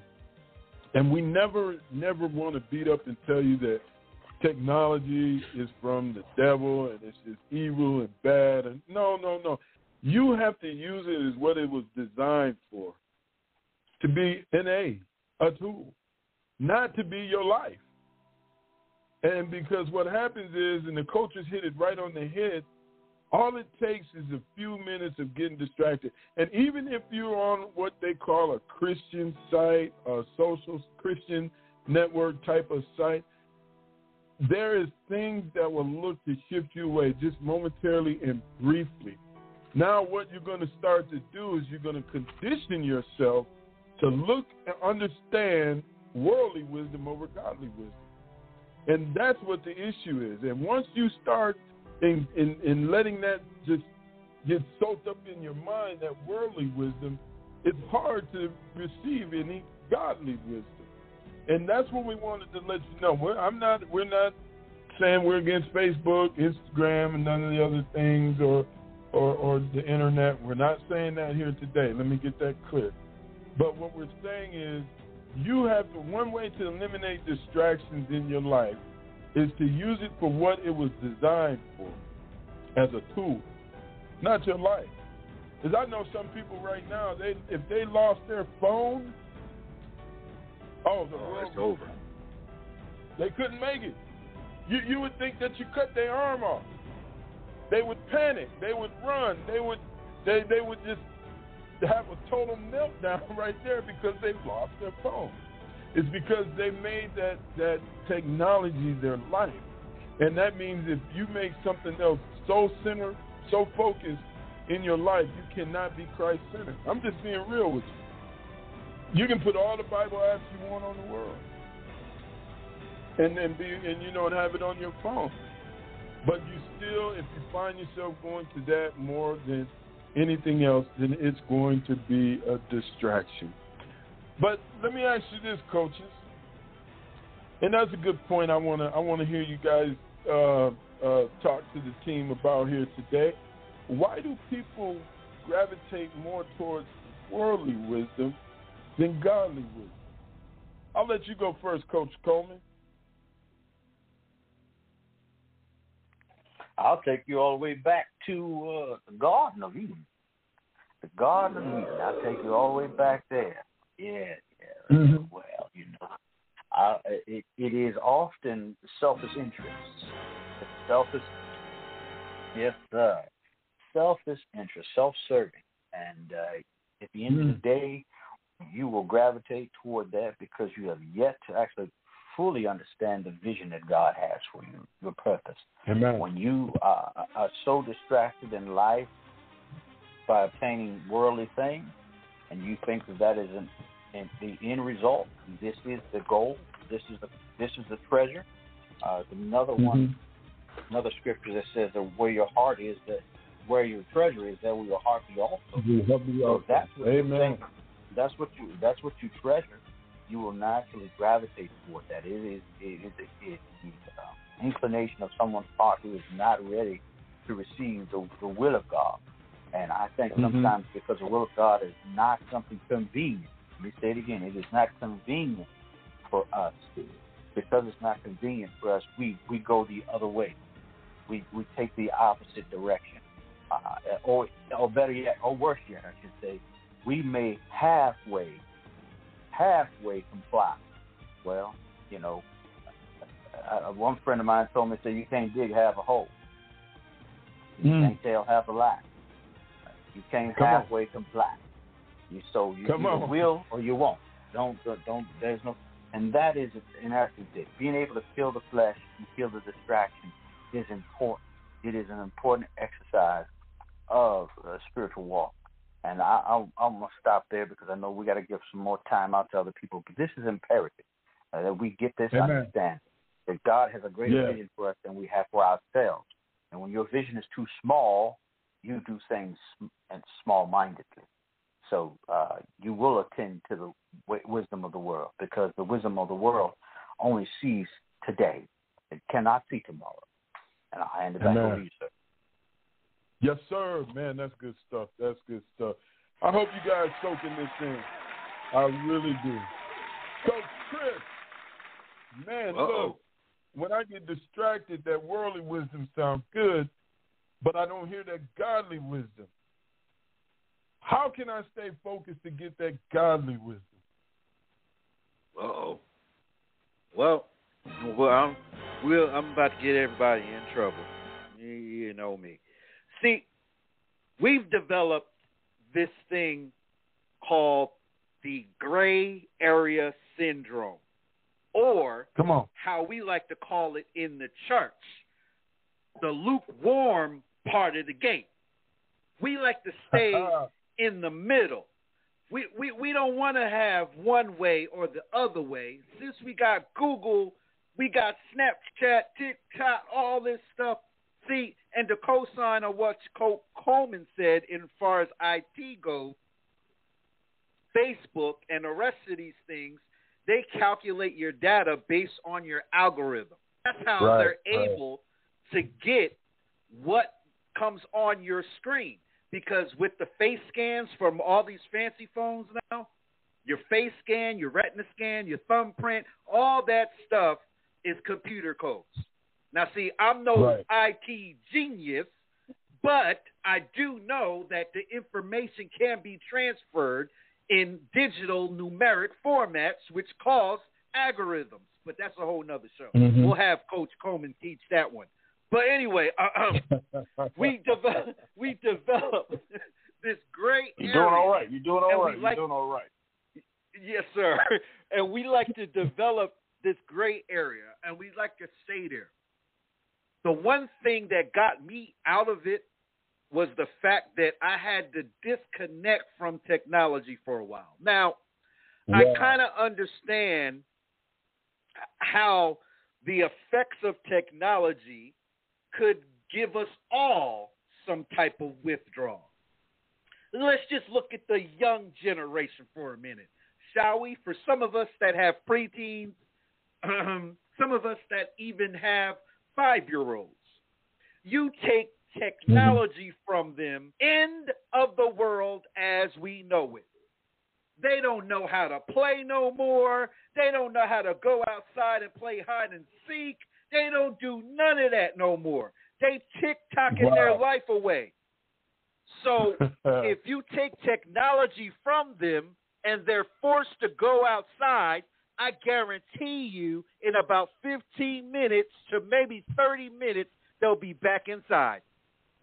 and we never never want to beat up and tell you that technology is from the devil and it's just evil and bad and no no no. You have to use it as what it was designed for. To be an aid, a tool, not to be your life. And because what happens is, and the coaches hit it right on the head, all it takes is a few minutes of getting distracted. And even if you're on what they call a Christian site, a social Christian network type of site, there is things that will look to shift you away just momentarily and briefly. Now, what you're going to start to do is you're going to condition yourself to look and understand worldly wisdom over godly wisdom. And that's what the issue is. And once you start in, in, in letting that just get soaked up in your mind, that worldly wisdom, it's hard to receive any godly wisdom. And that's what we wanted to let you know. We're, I'm not. We're not saying we're against Facebook, Instagram, and none of the other things, or, or or the internet. We're not saying that here today. Let me get that clear. But what we're saying is, you have to. One way to eliminate distractions in your life is to use it for what it was designed for, as a tool, not your life. Because I know some people right now, they if they lost their phone, oh, the Oh, it's over. they couldn't make it. You you would think that you cut their arm off. They would panic. They would run. They would they they would just have a total meltdown right there because they've lost their phone. It's because they made that that technology their life, and that means if you make something else so centered, so focused in your life, you cannot be Christ centered. I'm just being real with you. You can put all the Bible apps you want on the world and then be and you know and have it on your phone. But you still, if you find yourself going to that more than anything else, then it's going to be a distraction. But let me ask you this, coaches, and that's a good point. I wanna I wanna hear you guys uh, uh, talk to the team about here today. Why do people gravitate more towards worldly wisdom than godly wisdom? I'll let you go first, Coach Coleman. I'll take you all the way back to uh, the Garden of Eden. The Garden of Eden. I'll take you all the way back there. Yeah, yeah. Mhm. Well, you know, uh, it, it is often selfish interests. Selfish. Yes, sir. selfish interest, self-serving, and uh, at the end mm. of the day, you will gravitate toward that because you have yet to actually fully understand the vision that God has for you, your purpose. Amen. When you uh, are so distracted in life by obtaining worldly things, and you think that that is an, the end result, this is the goal, this is the this is the treasure. Uh, another mm-hmm. one, another scripture that says that where your heart is, that where your treasure is, there will your heart be also. So that's what Amen. That's what you that's what you treasure. You will naturally gravitate toward that. It is it is it the uh, inclination of someone's heart who is not ready to receive the, the will of God. And I think mm-hmm. sometimes because the will of God is not something convenient. Let me say it again. It is not convenient for us. To because it's not convenient for us, we, we go the other way. We we take the opposite direction. Uh, or or better yet, or worse yet, I should say, we may halfway, halfway comply. Well, you know, uh, one friend of mine told me, "Say you can't dig half a hole. You mm. can't tell half a lie. You can't Come halfway on. comply. You so you Come either on. will or you won't. Don't don't. There's no, and that is in essence it. Being able to kill the flesh and kill the distraction is important. It is an important exercise of a spiritual walk. And I, I, I'm going to stop there because I know we got to give some more time out to other people. But this is imperative uh, that we get this Amen. understanding that God has a greater yeah. vision for us than we have for ourselves. And when your vision is too small, you do things and small mindedly. So uh, you will attend to the w- wisdom of the world because the wisdom of the world only sees today. It cannot see tomorrow. And I'll hand it back over to you, sir. Yes, sir. Man, that's good stuff. That's good stuff. I hope you guys soaking this in. I really do. Coach Chris, man, Uh-oh. look, when I get distracted, that worldly wisdom sounds good, but I don't hear that godly wisdom. How can I stay focused to get that godly wisdom? oh. Well, well, I'm, we'll, I'm about to get everybody in trouble. You, you know me. See, we've developed this thing called the gray area syndrome, or come on, how we like to call it in the church, the lukewarm part of the gate. We like to stay uh-huh. in the middle. We, we, we don't want to have one way or the other way. Since we got Google, we got Snapchat, TikTok, all this stuff. See, and to co-sign on what Coleman said, in far as IT goes, Facebook and the rest of these things, they calculate your data based on your algorithm. That's how right, they're right. able to get what comes on your screen. Because with the face scans from all these fancy phones now, your face scan, your retina scan, your thumbprint, all that stuff is computer codes. Now, see, I'm no right. IT genius, but I do know that the information can be transferred in digital numeric formats, which cause algorithms. But that's a whole nother show. Mm-hmm. We'll have Coach Coleman teach that one. But anyway, uh, um, we develop we developed this great. Area. You're doing all right. You're doing all right. You're like, doing all right. Yes, sir. And we like to develop this great area, and we like to stay there the one thing that got me out of it was the fact that I had to disconnect from technology for a while. Now, yeah. I kind of understand how the effects of technology could give us all some type of withdrawal. Let's just look at the young generation for a minute, shall we? For some of us that have preteens, some of us that even have five year olds. You take technology mm-hmm. from them, end of the world as we know it. They don't know how to play no more. They don't know how to go outside and play hide and seek. They don't do none of that no more. They TikToking wow. their life away. So if you take technology from them and they're forced to go outside, I guarantee you in about 15 minutes to maybe 30 minutes, they'll be back inside.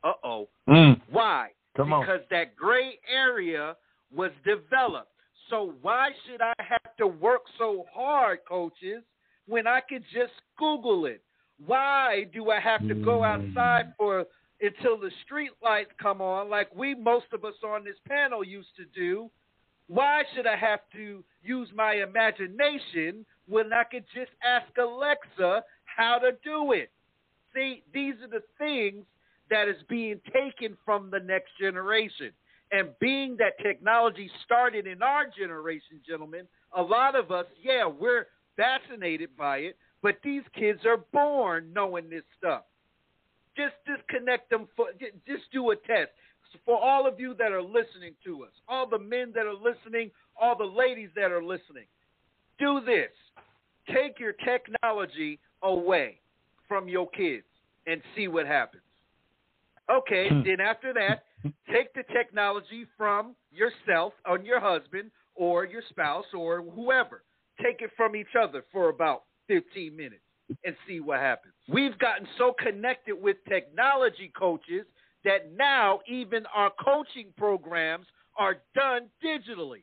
Uh oh. Mm. Why? Come on. because that gray area was developed. So why should I have to work so hard, coaches, when I could just Google it? Why do I have to go mm. outside for until the street lights come on, like we most of us on this panel used to do? Why should I have to use my imagination when I could just ask Alexa how to do it? See, these are the things that is being taken from the next generation. And being that technology started in our generation, gentlemen, a lot of us, yeah, we're fascinated by it, but these kids are born knowing this stuff. Just disconnect them for just do a test. For all of you that are listening to us, all the men that are listening, all the ladies that are listening, do this. Take your technology away from your kids and see what happens. Okay, hmm. then after that, take the technology from yourself or your husband or your spouse or whoever. Take it from each other for about 15 minutes and see what happens. We've gotten so connected with technology coaches that now even our coaching programs are done digitally.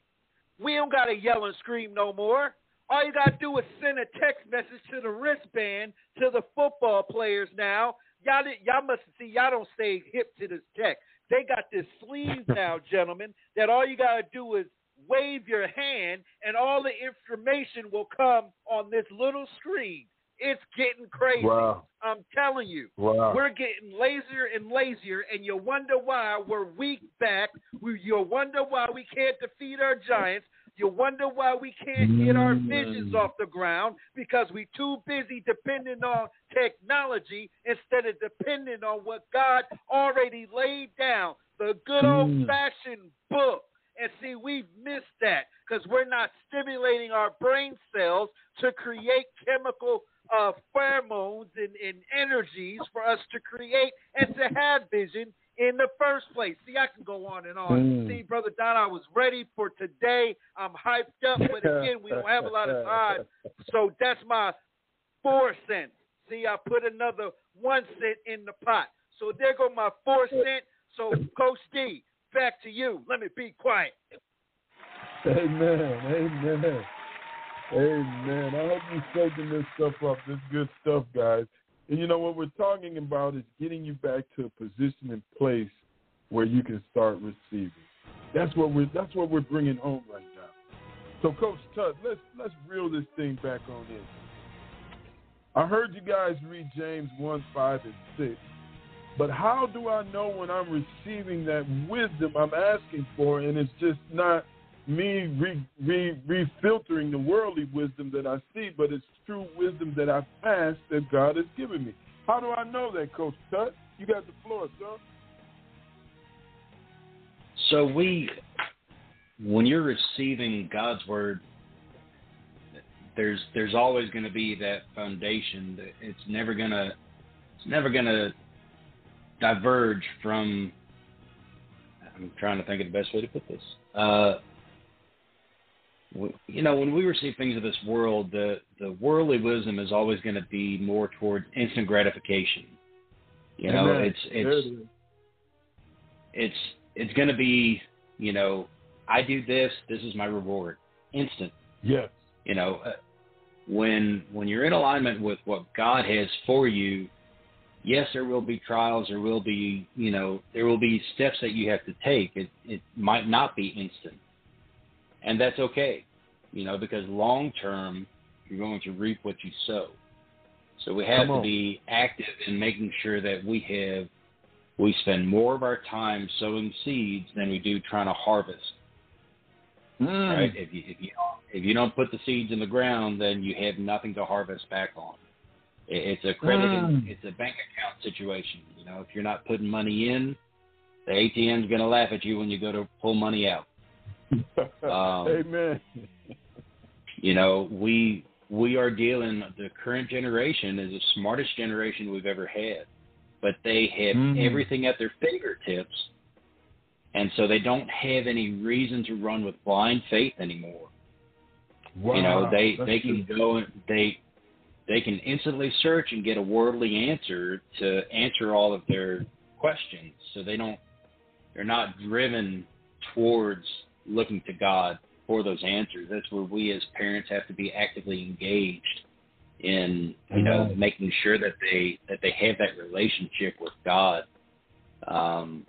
We don't got to yell and scream no more. All you got to do is send a text message to the wristband to the football players now. Y'all, y'all must see, y'all don't stay hip to this tech. They got this sleeve now, gentlemen, that all you got to do is wave your hand and all the information will come on this little screen. It's getting crazy. Wow. I'm telling you. Wow. We're getting lazier and lazier, and you wonder why we're weak back. We, you wonder why we can't defeat our giants. You wonder why we can't get our mm. visions off the ground because we're too busy depending on technology instead of depending on what God already laid down, the good mm. old fashioned book. And see, we've missed that because we're not stimulating our brain cells to create chemical uh, pheromones and, and energies for us to create and to have vision in the first place. See, I can go on and on. Mm. See, Brother Don, I was ready for today. I'm hyped up, but again, we don't have a lot of time. So that's my four cents. See, I put another one cent in the pot. So there go my four cent. So, Coach D, back to you. Let me be quiet. Amen. Amen. Amen. I hope you're soaking this stuff up. This good stuff, guys. And you know what we're talking about is getting you back to a position and place where you can start receiving. That's what we're that's what we're bringing home right now. So, Coach Tut, let's let's reel this thing back on in. I heard you guys read James one, five, and six. But how do I know when I'm receiving that wisdom I'm asking for, and it's just not me re, re, refiltering the worldly wisdom that I see, but it's true wisdom that I've asked that God has given me. How do I know that, Coach Tut? You got the floor, sir. So we, when you're receiving God's word, there's there's always going to be that foundation. That it's never gonna it's never gonna diverge from. I'm trying to think of the best way to put this. Uh, you know, when we receive things of this world, the the worldly wisdom is always going to be more toward instant gratification. You know, Amen. it's it's it it's it's going to be you know i do this this is my reward instant Yes. you know uh, when when you're in alignment with what god has for you yes there will be trials there will be you know there will be steps that you have to take it it might not be instant and that's okay you know because long term you're going to reap what you sow so we have to be active in making sure that we have we spend more of our time sowing seeds than we do trying to harvest. Mm. Right? If you if you if you don't put the seeds in the ground, then you have nothing to harvest back on. It, it's a credit. Mm. It's a bank account situation. You know, if you're not putting money in, the ATM's going to laugh at you when you go to pull money out. Um, Amen. You know, we we are dealing. The current generation is the smartest generation we've ever had, but they have Mm. everything at their fingertips, and so they don't have any reason to run with blind faith anymore. Wow. you know, they That's they can good. go and they they can instantly search and get a worldly answer to answer all of their questions, so they don't they're not driven towards looking to God for those answers. That's where we as parents have to be actively engaged in you know making sure that they that they have that relationship with God. Um,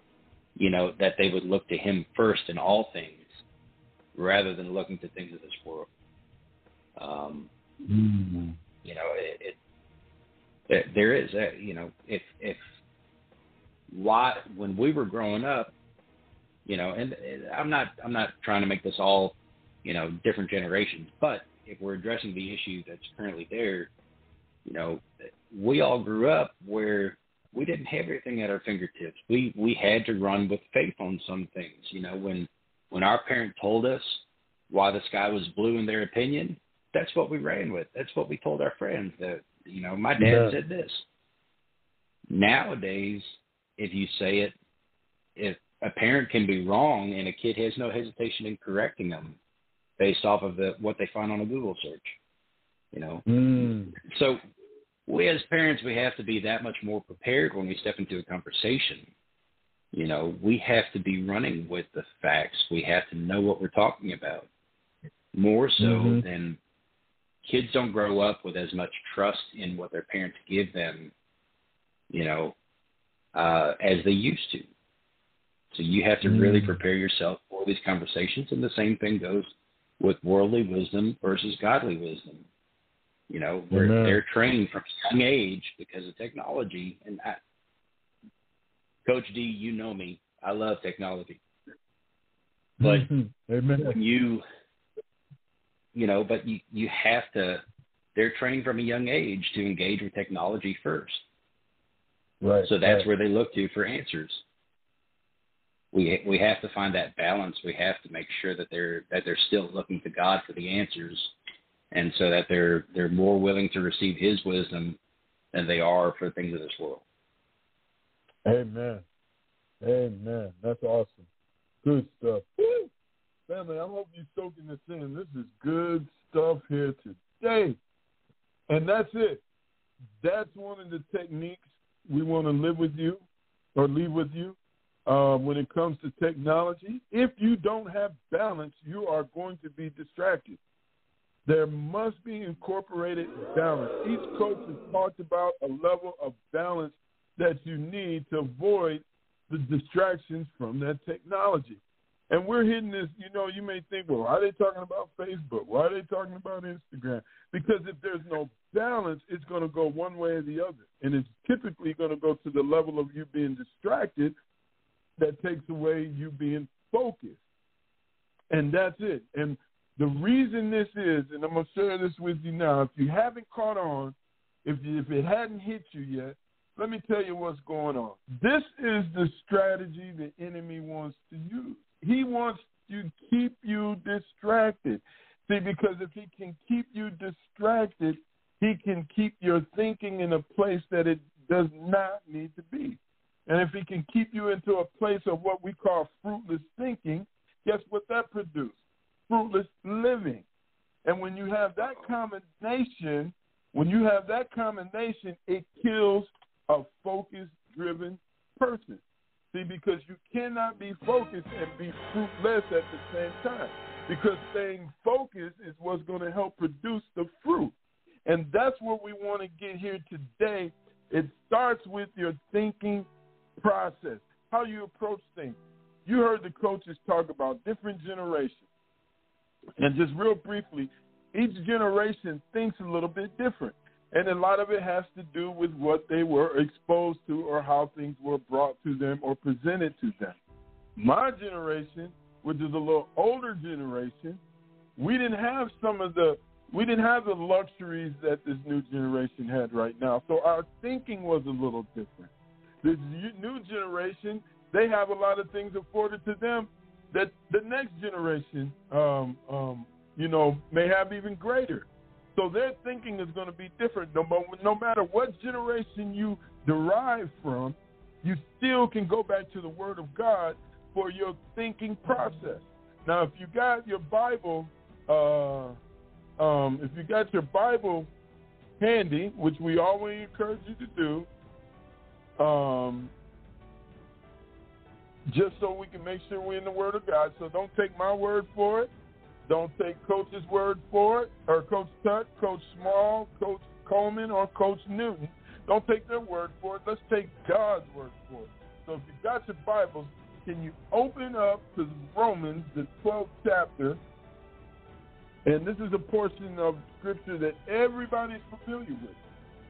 you know that they would look to Him first in all things, rather than looking to things of this world. Um, Mm-hmm. You know, it, it, there is a you know if if why when we were growing up, you know, and I'm not I'm not trying to make this all you know different generations, but if we're addressing the issue that's currently there, you know, we all grew up where we didn't have everything at our fingertips. We we had to run with faith on some things. You know, when when our parent told us why the sky was blue in their opinion, that's what we ran with. That's what we told our friends. That you know, my dad Yeah. said this. Nowadays, if you say it, if a parent can be wrong and a kid has no hesitation in correcting them based off of the what they find on a Google search. You know, Mm. so we as parents we have to be that much more prepared when we step into a conversation. You know, we have to be running with the facts. We have to know what we're talking about. More so Mhm. than kids don't grow up with as much trust in what their parents give them, you know, uh, as they used to. So you have to really Mm. prepare yourself for these conversations, and the same thing goes with worldly wisdom versus godly wisdom. You know, where Amen. they're trained from a young age because of technology. And I, Coach D, you know me. I love technology. But Mhm. Amen. when you you know but you you have to they're trained from a young age to engage with technology first Right. so that's right. where they look to for answers we we have to find that balance we have to make sure that they're that they're still looking to god for the answers and so that they're they're more willing to receive his wisdom than they are for things of this world Amen. Amen. That's awesome. Good stuff. Woo! Family, I hope you're soaking this in. This is good stuff here today. And that's it. That's one of the techniques we want to live with you or leave with you uh, when it comes to technology. If you don't have balance, you are going to be distracted. There must be incorporated balance. Each coach has talked about a level of balance that you need to avoid the distractions from that technology. And we're hitting this, you know, you may think, well, why are they talking about Facebook? Why are they talking about Instagram? Because if there's no balance, it's going to go one way or the other. And it's typically going to go to the level of you being distracted that takes away you being focused. And that's it. And the reason this is, and I'm going to share this with you now, if you haven't caught on, if, you, if it hadn't hit you yet, let me tell you what's going on. This is the strategy the enemy wants to use. He wants to keep you distracted. See, because if he can keep you distracted, he can keep your thinking in a place that it does not need to be. And if he can keep you into a place of what we call fruitless thinking, guess what that produces? Fruitless living. And when you have that combination, when you have that combination, it kills a focus driven person. See, because you cannot be focused and be fruitless at the same time. Because staying focused is what's going to help produce the fruit. And that's what we want to get here today. It starts with your thinking process, how you approach things. You heard the coaches talk about different generations. And just real briefly, each generation thinks a little bit different. And a lot of it has to do with what they were exposed to or how things were brought to them or presented to them. My generation, which is a little older generation, we didn't have some of the we didn't have the luxuries that this new generation had right now. So our thinking was a little different. This new generation, they have a lot of things afforded to them that the next generation, um, um, you know, may have even greater. So their thinking is going to be different. No, no matter what generation you derive from, you still can go back to the Word of God for your thinking process. Now, if you got your Bible, uh, um, if you got your Bible handy, which we always encourage you to do, um, just so we can make sure we're in the Word of God. So don't take my word for it. Don't take Coach's word for it, or Coach Tut, Coach Small, Coach Coleman, or Coach Newton. Don't take their word for it. Let's take God's word for it. So if you've got your Bibles, can you open up to Romans, the 12th chapter? And this is a portion of Scripture that everybody's familiar with.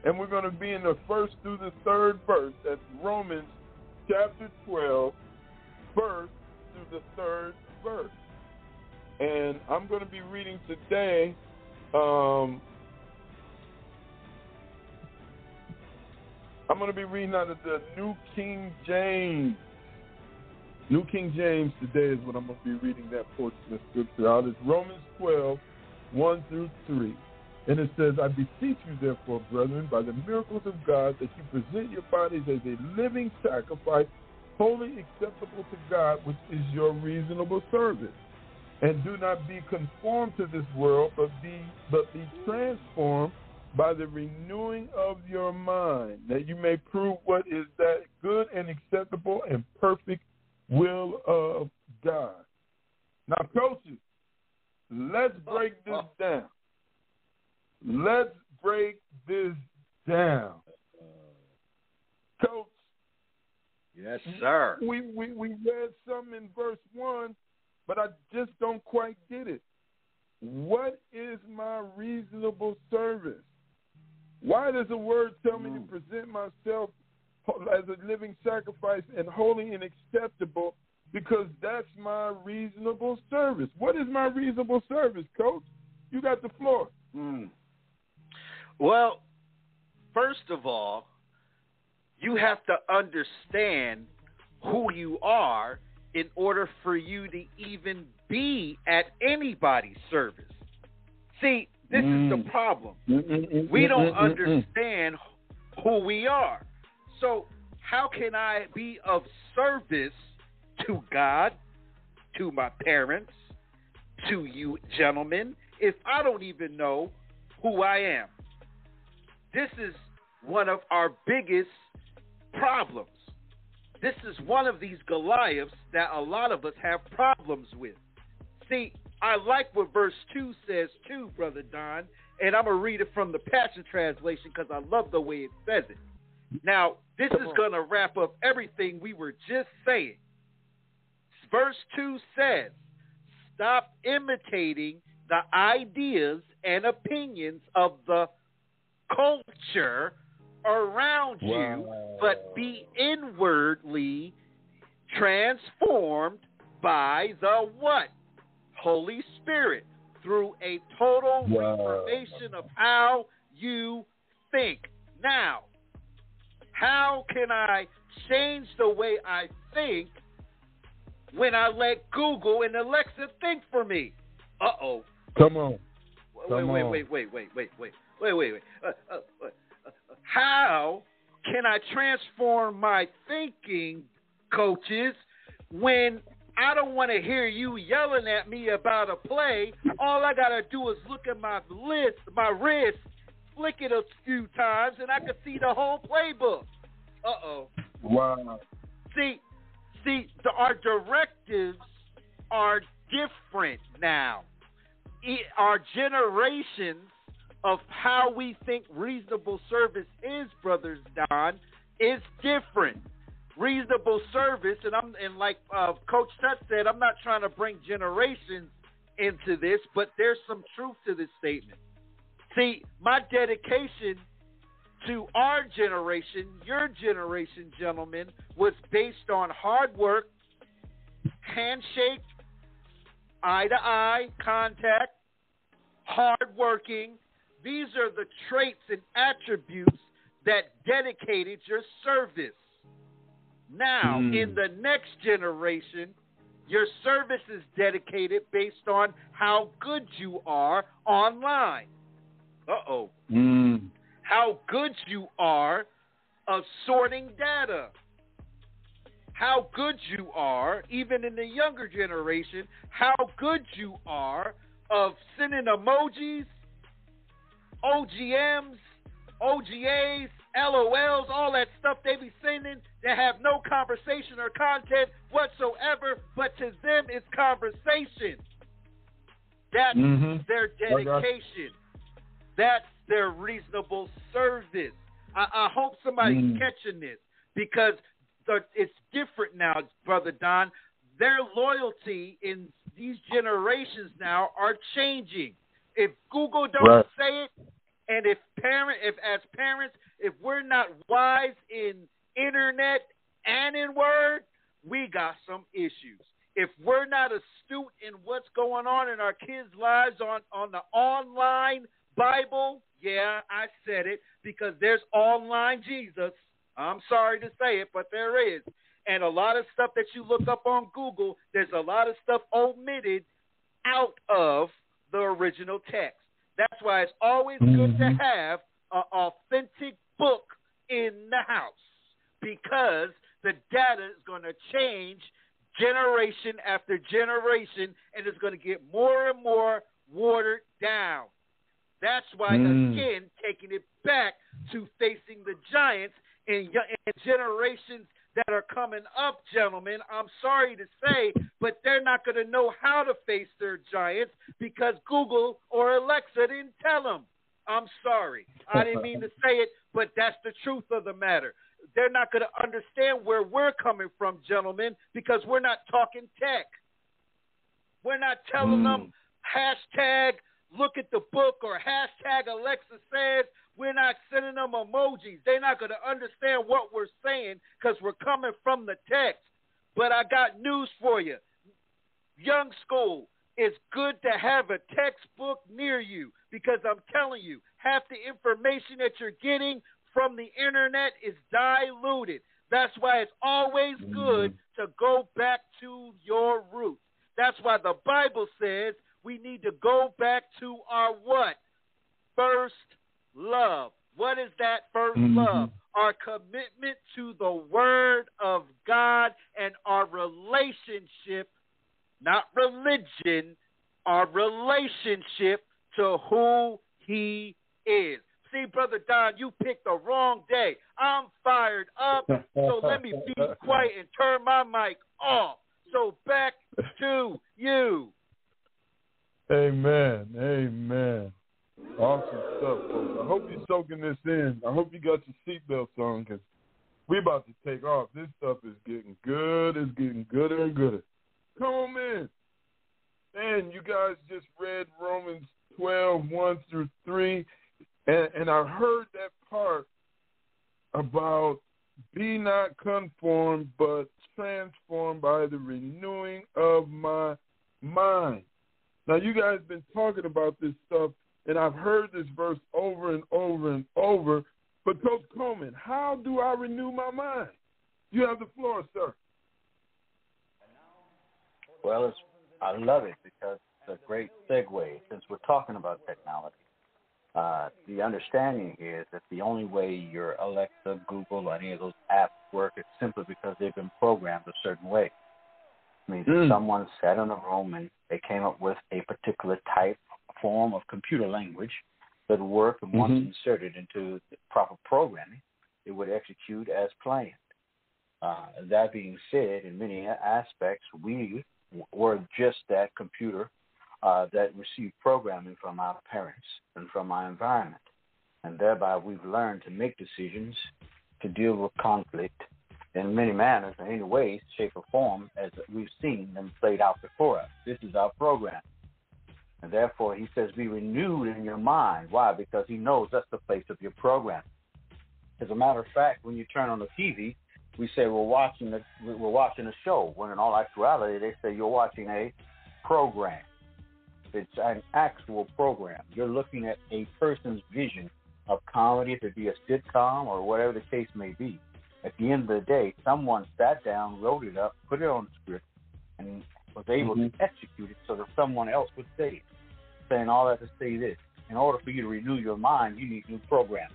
And we're going to be in the first through the third verse. That's Romans chapter 12, verse through the third verse. And I'm going to be reading today um, I'm going to be reading out of the New King James. New King James today is what I'm going to be reading that portion of Scripture out. It's Romans 12, 1 through 3. And it says, I beseech you, therefore, brethren, by the miracles of God, that you present your bodies as a living sacrifice, holy acceptable to God, which is your reasonable service. And do not be conformed to this world, but be but be transformed by the renewing of your mind, that you may prove what is that good and acceptable and perfect will of God. Now, coaches, let's break this down. Let's break this down. Coach. Yes, sir. We, we, we read some in verse 1, but I just don't quite get it. What is my reasonable service? Why does the word tell me to Mm. present myself as a living sacrifice and holy and acceptable? Because that's my reasonable service. What is my reasonable service, Coach? You got the floor. Mm. Well, first of all, you have to understand who you are in order for you to even be at anybody's service. See, this is the Mm. problem. Mm, mm, mm, we don't understand who we are. So, how can I be of service to God, to my parents, to you gentlemen, if I don't even know who I am? This is one of our biggest problems. This is one of these Goliaths that a lot of us have problems with. See, I like what verse 2 says too, Brother Don, and I'm going to read it from the Passion Translation because I love the way it says it. Now, this is going to wrap up everything we were just saying. Verse 2 says, Stop imitating the ideas and opinions of the culture around you, but be inwardly transformed by the what? Holy Spirit through a total Wow. reformation of how you think. Now, how can I change the way I think when I let Google and Alexa think for me? Uh oh. Come on. Wait, Come wait, wait, wait, wait, wait, wait, wait, wait, wait. Uh, uh, uh, uh, how can I transform my thinking, coaches, when I don't want to hear you yelling at me about a play? All I gotta do is look at my list, my wrist, flick it a few times, and I can see the whole playbook. Uh oh. Wow. See, see, the, our directives are different now. E- our generations of how we think reasonable service is, brothers Don, is different. Reasonable service, and I'm and like uh, Coach Tut said, I'm not trying to bring generations into this, but there's some truth to this statement. See, my dedication to our generation, your generation, gentlemen, was based on hard work, handshake, eye to eye contact, hard working. These are the traits and attributes that dedicated your service. Now, Hmm. in the next generation, your service is dedicated based on how good you are online. Uh oh Mm. how good you are of sorting data. How good you are, even in the younger generation, how good you are of sending emojis, OGMs, OGAs, LOLs, all that stuff they be sending that have no conversation or content whatsoever, but to them it's conversation. That's Mhm. their dedication. That's their reasonable service. I, I hope somebody's Mm. catching this because the, it's different now, brother Don. Their loyalty in these generations now are changing. If Google don't Right. say it, and if parent, if as parents, if we're not wise in internet and in word, we got some issues. If we're not astute in what's going on in our kids' lives on on the online Bible, yeah, I said it because there's online Jesus. I'm sorry to say it, but there is. And a lot of stuff that you look up on Google, there's a lot of stuff omitted out of the original text. That's why it's always good to Mhm. have an authentic book in the house because the data is going to change generation after generation and it's going to get more and more watered down. That's why, Mm. again, taking it back to facing the giants in, in generations that are coming up, gentlemen, I'm sorry to say, but they're not going to know how to face their giants because Google or Alexa didn't tell them. I'm sorry. I didn't mean to say it, but that's the truth of the matter. They're not going to understand where we're coming from, gentlemen, because we're not talking tech. We're not telling hmm. them hashtag look at the book or hashtag Alexa says. We're not sending them emojis. They're not going to understand what we're saying because we're coming from the text. But I got news for you. Young school, it's good to have a textbook near you because I'm telling you, half the information that you're getting from the internet is diluted. That's why it's always mm-hmm. good to go back to your roots. That's why the Bible says we need to go back to our what? First love. What is that 1st Mhm. love? Our commitment to the Word of God and our relationship, not religion, our relationship to who He is. See, Brother Don, you picked the wrong day. I'm fired up, so let me be quiet and turn my mic off. So back to you. Amen. Amen. Awesome stuff, folks. I hope you're soaking this in. I hope you got your seatbelts on because we're about to take off. This stuff is getting good. It's getting gooder and gooder. Come on, in. Man, you guys just read Romans 12, 1 through 3. And, and I heard that part about be not conformed, but transformed by the renewing of my mind. Now, you guys been talking about this stuff, and I've heard this verse over and over and over. But, Coach Coleman, how do I renew my mind? You have the floor, sir. Well, it's, I love it because it's a great segue since we're talking about technology. Uh, the understanding is that the only way your Alexa, Google, or any of those apps work is simply because they've been programmed a certain way. I mean, Mm. someone sat in a room and they came up with a particular type, form of computer language that would work, and once inserted into the proper programming, it would execute as planned. Uh, that being said, in many aspects, we were just that computer uh, that received programming from our parents and from our environment. And thereby, we've learned to make decisions to deal with conflict in many manners, in any way, shape, or form, as we've seen them played out before us. This is our program. And therefore, he says, be renewed in your mind. Why? Because he knows that's the place of your program. As a matter of fact, when you turn on the TV, we say we're watching the, we're watching a show. When in all actuality, they say you're watching a program. It's an actual program. You're looking at a person's vision of comedy, if it be a sitcom or whatever the case may be. At the end of the day, someone sat down, wrote it up, put it on the script, and was able Mhm. to execute it so that someone else would see it. Saying all that to say this: in order for you to renew your mind, you need new programming.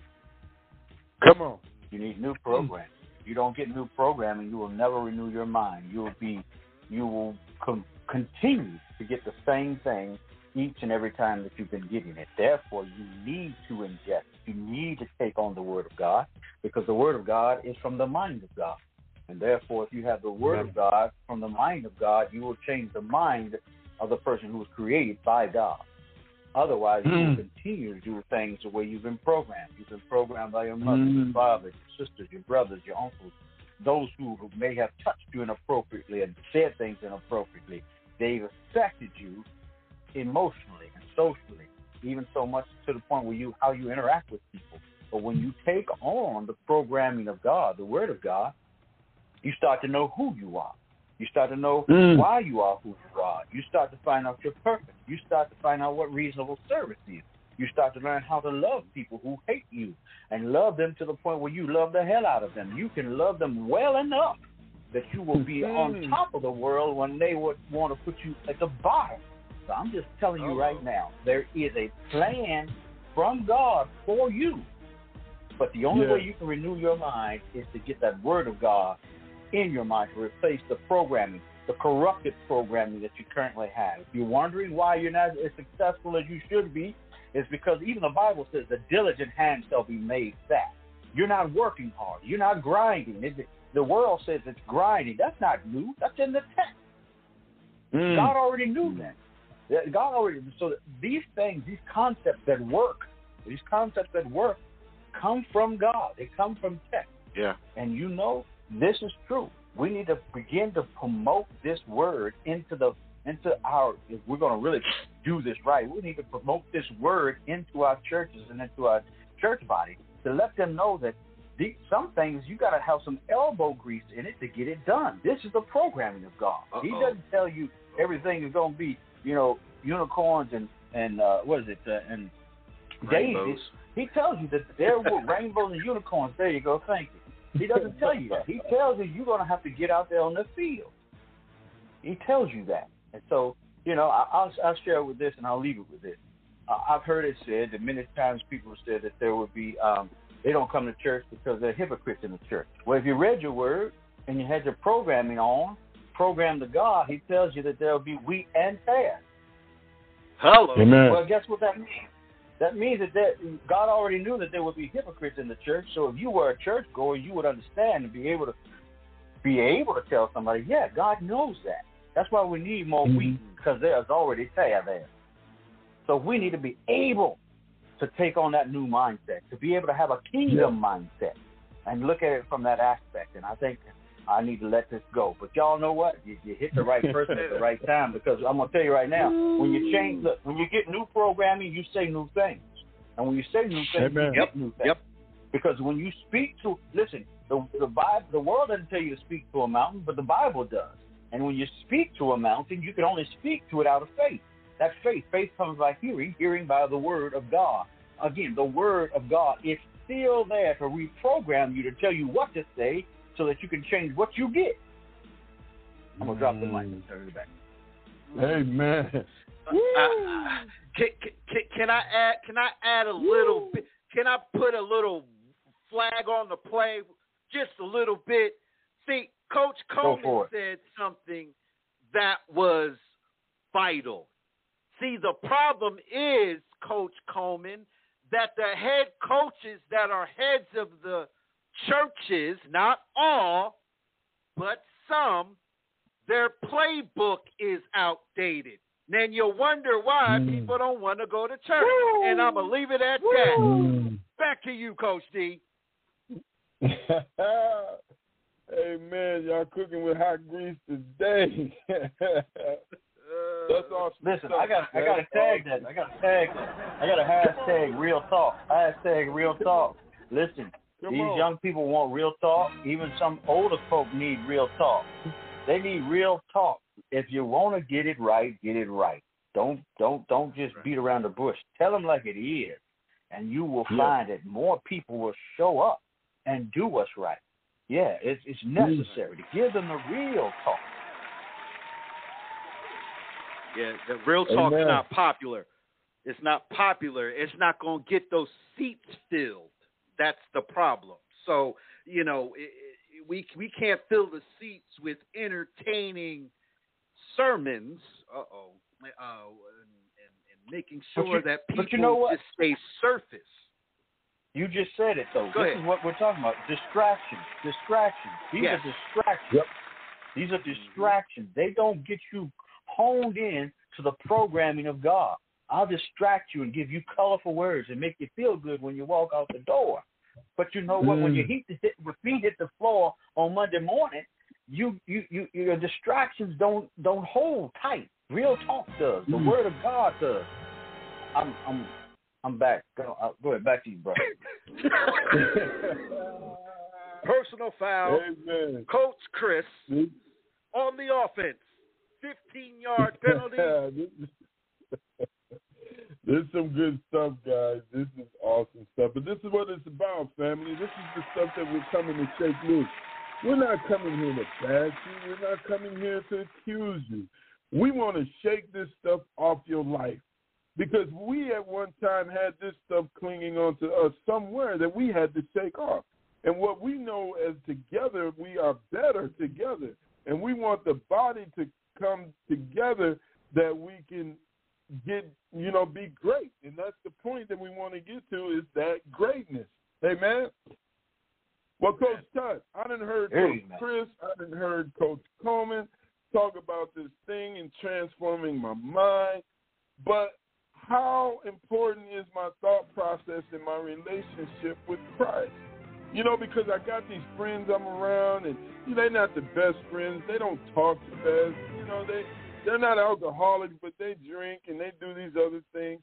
Come on. You need new programming. If you don't get new programming, you will never renew your mind. You will be, you will com- continue to get the same thing each and every time that you've been getting it. Therefore, you need to ingest You need to take on the Word of God because the Word of God is from the mind of God. And therefore, if you have the Word of God from the mind of God, you will change the mind of the person who was created by God. Otherwise, you will continue to do things the way you've been programmed. You've been programmed by your mother, your hmm. father, your sisters, your brothers, your uncles, those who may have touched you inappropriately and said things inappropriately. They've affected you emotionally and socially, even so much to the point where you how you interact with people. But when you take on the programming of God, the Word of God, you start to know who you are. You start to know Mm. why you are who you are. You start to find out your purpose. You start to find out what reasonable service is. You start to learn how to love people who hate you and love them to the point where you love the hell out of them. You can love them well enough that you will be on Mm. top of the world when they would want to put you at the bottom. So I'm just telling you right now, there is a plan from God for you. But the only Yeah. way you can renew your mind is to get that word of God in your mind to replace the programming, the corrupted programming that you currently have. If you're wondering why you're not as successful as you should be, it's because even the Bible says the diligent hand shall be made fat. You're not working hard. You're not grinding. It- The world says it's grinding. That's not new. That's in the text. Mm. God already knew that. That God already so these things, these concepts that work, these concepts that work, come from God. They come from text. Yeah. And you know this is true. We need to begin to promote this word into the into our. If we're going to really do this right, we need to promote this word into our churches and into our church body to let them know that the, some things you got to have some elbow grease in it to get it done. This is the programming of God. He Uh-oh. doesn't tell you everything is going to be, you know, unicorns and and uh, what is it uh, and Rainbows. daisies. He tells you that there were rainbows and unicorns. There you go. Thank. He doesn't tell you that. He tells you you're going to have to get out there on the field. He tells you that. And so, you know, I, I'll, I'll share with this and I'll leave it with this. Uh, I've heard it said that many times people have said that there would be, um, they don't come to church because they're hypocrites in the church. Well, if you read your word and you had your programming on, program to God, he tells you that there will be wheat and tares. Hello. Amen. Well, guess what that means? That means that there, God already knew that there would be hypocrites in the church. So if you were a church goer, you would understand and be able to be able to tell somebody, yeah, God knows that. That's why we need more mm-hmm. wheat because there's already tare there. So we need to be able to take on that new mindset, to be able to have a kingdom mindset and look at it from that aspect. And I think I need to let this go. But y'all know what? You, you hit the right person at the right time because I'm gonna tell you right now, when you change, look, when you get new programming, you say new things, and when you say new things, Amen. you get new things. Yep. Because when you speak to, listen, the the Bible, the world doesn't tell you to speak to a mountain, but the Bible does. And when you speak to a mountain, you can only speak to it out of faith. That faith, faith comes by hearing, hearing by the word of God. Again, the word of God is still there to reprogram you to tell you what to say so that you can change what you get. I'm gonna drop the mic and turn it back. Amen. Uh, uh, can, can, can I add? Can I add a little bit? Can I put a little flag on the play? Just a little bit. See, Coach for Coleman said something that was vital. See, the problem is, Coach Coleman, that the head coaches that are heads of the churches, not all, but some, their playbook is outdated. Then you'll wonder why Mm. people don't want to go to church. And I'm going to leave it at that. Mm. Back to you, Coach D. Amen. Y'all cooking with hot grease today. That's awesome. Listen, stuff. I got I got to tag that. I got to tag that. I got to hashtag real talk. Hashtag real talk. Listen, Come these on. young people want real talk. Even some older folk need real talk. They need real talk. If you want to get it right, get it right. Don't don't don't just beat around the bush. Tell them like it is, and you will Yeah. find that more people will show up and do what's right. Yeah, it's it's mm-hmm. necessary to give them the real talk. Yeah, the real talk's Amen. not popular. It's not popular. It's not going to get those seats filled. That's the problem. So, you know, i i we we can't fill the seats with entertaining sermons. Uh-oh. Uh and, and, and making sure you- that but people you know what? just stay surface. You just said it though. Go this ahead. is what we're talking about. Distractions. Distractions. These Yes. are distractions. Yep. These are distractions. They don't get you honed in to the programming of God. I'll distract you and give you colorful words and make you feel good when you walk out the door. But you know what? When Mm. your feet hit, your feet hit the floor on Monday morning, you, you, you your distractions don't don't hold tight. Real talk does. The Mm. Word of God does. I'm I'm I'm back. Go, uh, go ahead. Back to you, bro. Personal foul. Amen. Coach Chris on the offense. 15 yard penalty. this, is, some good stuff, guys. This is awesome stuff. But this is what it's about, family. This is the stuff that we're coming to shake loose. We're not coming here to bash you. We're not coming here to accuse you. We want to shake this stuff off your life. Because we at one time had this stuff clinging on to us somewhere that we had to shake off. And what we know as together, we are better together. And we want the body to come together that we can get, you know, be great. And that's the point that we want to get to is that greatness. Amen. Well, Coach Tut, I done heard Coach Chris, I didn't heard Coach Coleman talk about this thing and transforming my mind. But how important is my thought process in my relationship with Christ? You know, because I got these friends I'm around, and you know, they're not the best friends. They don't talk the best. You know, they they're not alcoholics, but they drink and they do these other things.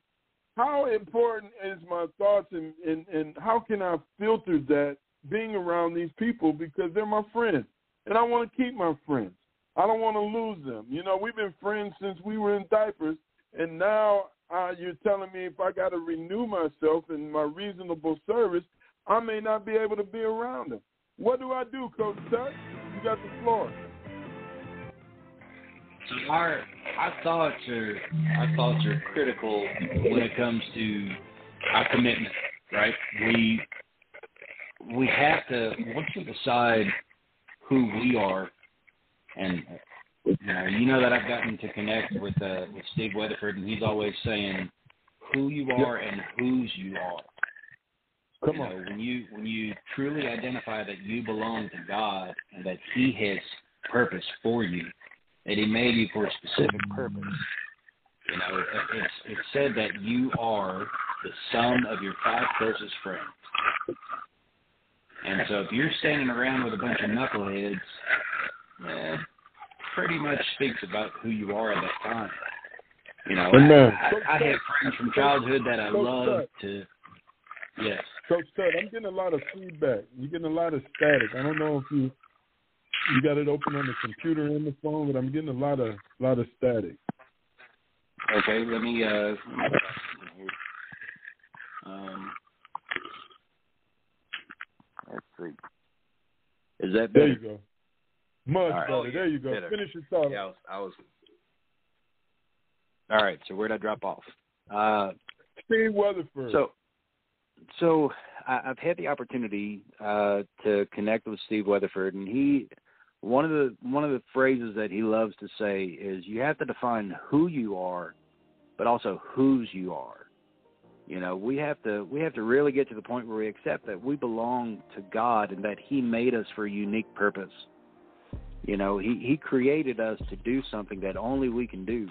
How important is my thoughts, and and, and how can I filter that being around these people because they're my friends, and I want to keep my friends. I don't want to lose them. You know, we've been friends since we were in diapers, and now uh, you're telling me if I got to renew myself in my reasonable service, I may not be able to be around them. What do I do, Coach Tut? You got the floor. So our our thoughts are our thoughts are critical when it comes to our commitment, right? We we have to once we decide who we are, and you know, you know that I've gotten to connect with uh, with Steve Weatherford, and he's always saying who you are and whose you are. Come you on. know, when you when you truly identify that you belong to God and that He has purpose for you, that He made you for a specific purpose. You know, it's it's said that you are the sum of your five closest friends. And so if you're standing around with a bunch of knuckleheads, eh, pretty much speaks about who you are at that time. You know, Amen. I, I, I have friends from childhood that I Coach love to. Yes. Coach Tut, I'm getting a lot of feedback. You're getting a lot of static. I don't know if you you got it open on the computer and the phone, but I'm getting a lot of lot of static. Okay, let me uh um let's see. Is that There better? you go. Much right. better. Oh, yeah, there you go. better. Finish your thought. Yeah, I was, I was All right, so where'd I drop off? Uh Steve Weatherford. so so I, I've had the opportunity uh to connect with Steve Weatherford and he one of the one of the phrases that he loves to say is you have to define who you are but also whose you are. You know, we have to we have to really get to the point where we accept that we belong to God and that He made us for a unique purpose. You know, He He created us to do something that only we can do.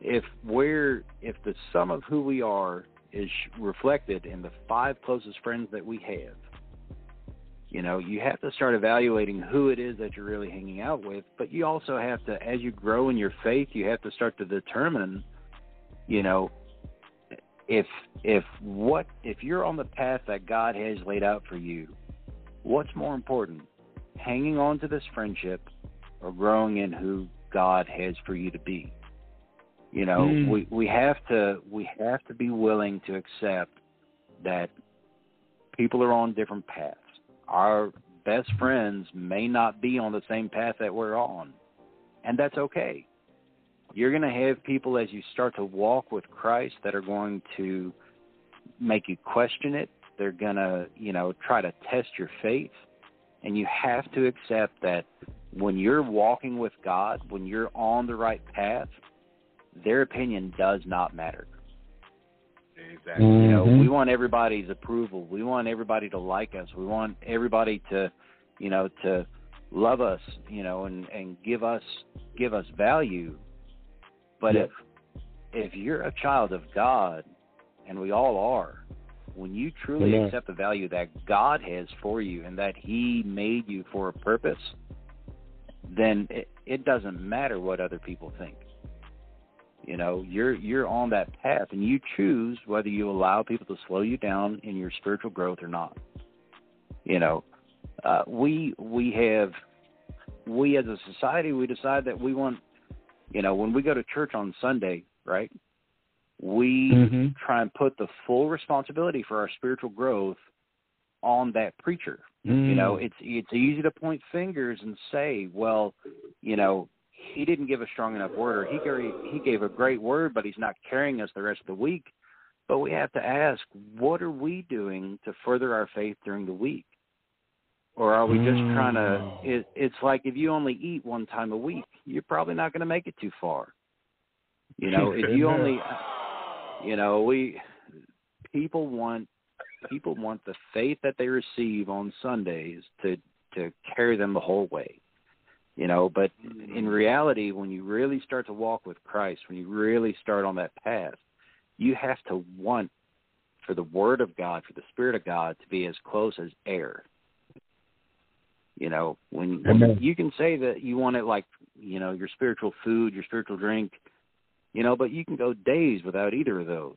If we're if the sum of who we are is reflected in the five closest friends that we have, you know, you have to start evaluating who it is that you're really hanging out with. But you also have to, as you grow in your faith, you have to start to determine, you know, if if what if you're on the path that God has laid out for you, what's more important, hanging on to this friendship or growing in who God has for you to be? You know, Mm. we we have to we have to be willing to accept that people are on different paths. Our best friends may not be on the same path that we're on, and that's okay. You're going to have people as you start to walk with Christ that are going to make you question it. They're going to, you know, try to test your faith. And you have to accept that when you're walking with God, when you're on the right path, their opinion does not matter. Exactly. You know, Mhm. we want everybody's approval. We want everybody to like us. We want everybody to, you know, to love us, you know, and and give us give us value. But Yeah. if if you're a child of God, and we all are, when you truly Amen. accept the value that God has for you and that He made you for a purpose, then it, it doesn't matter what other people think. You know, you're you're on that path, and you choose whether you allow people to slow you down in your spiritual growth or not. You know, uh, we we have we as a society we decide that we want, you know, when we go to church on Sunday, right? We Mhm. try and put the full responsibility for our spiritual growth on that preacher. You Mm. know, it's it's easy to point fingers and say, well, you know, he didn't give a strong enough word, or he gave, he gave a great word, but he's not carrying us the rest of the week. But we have to ask, what are we doing to further our faith during the week? Or are we just trying to? Mm. It, it's like if you only eat one time a week, you're probably not going to make it too far. You know, if you only, you know, we people want people want the faith that they receive on Sundays to to carry them the whole way. You know, but in mm-hmm. reality when you really start to walk with Christ, when you really start on that path, you have to want for the word of God, for the spirit of God to be as close as air. You know, when, when Amen. you can say that you want it like, you know, your spiritual food, your spiritual drink, you know, but you can go days without either of those.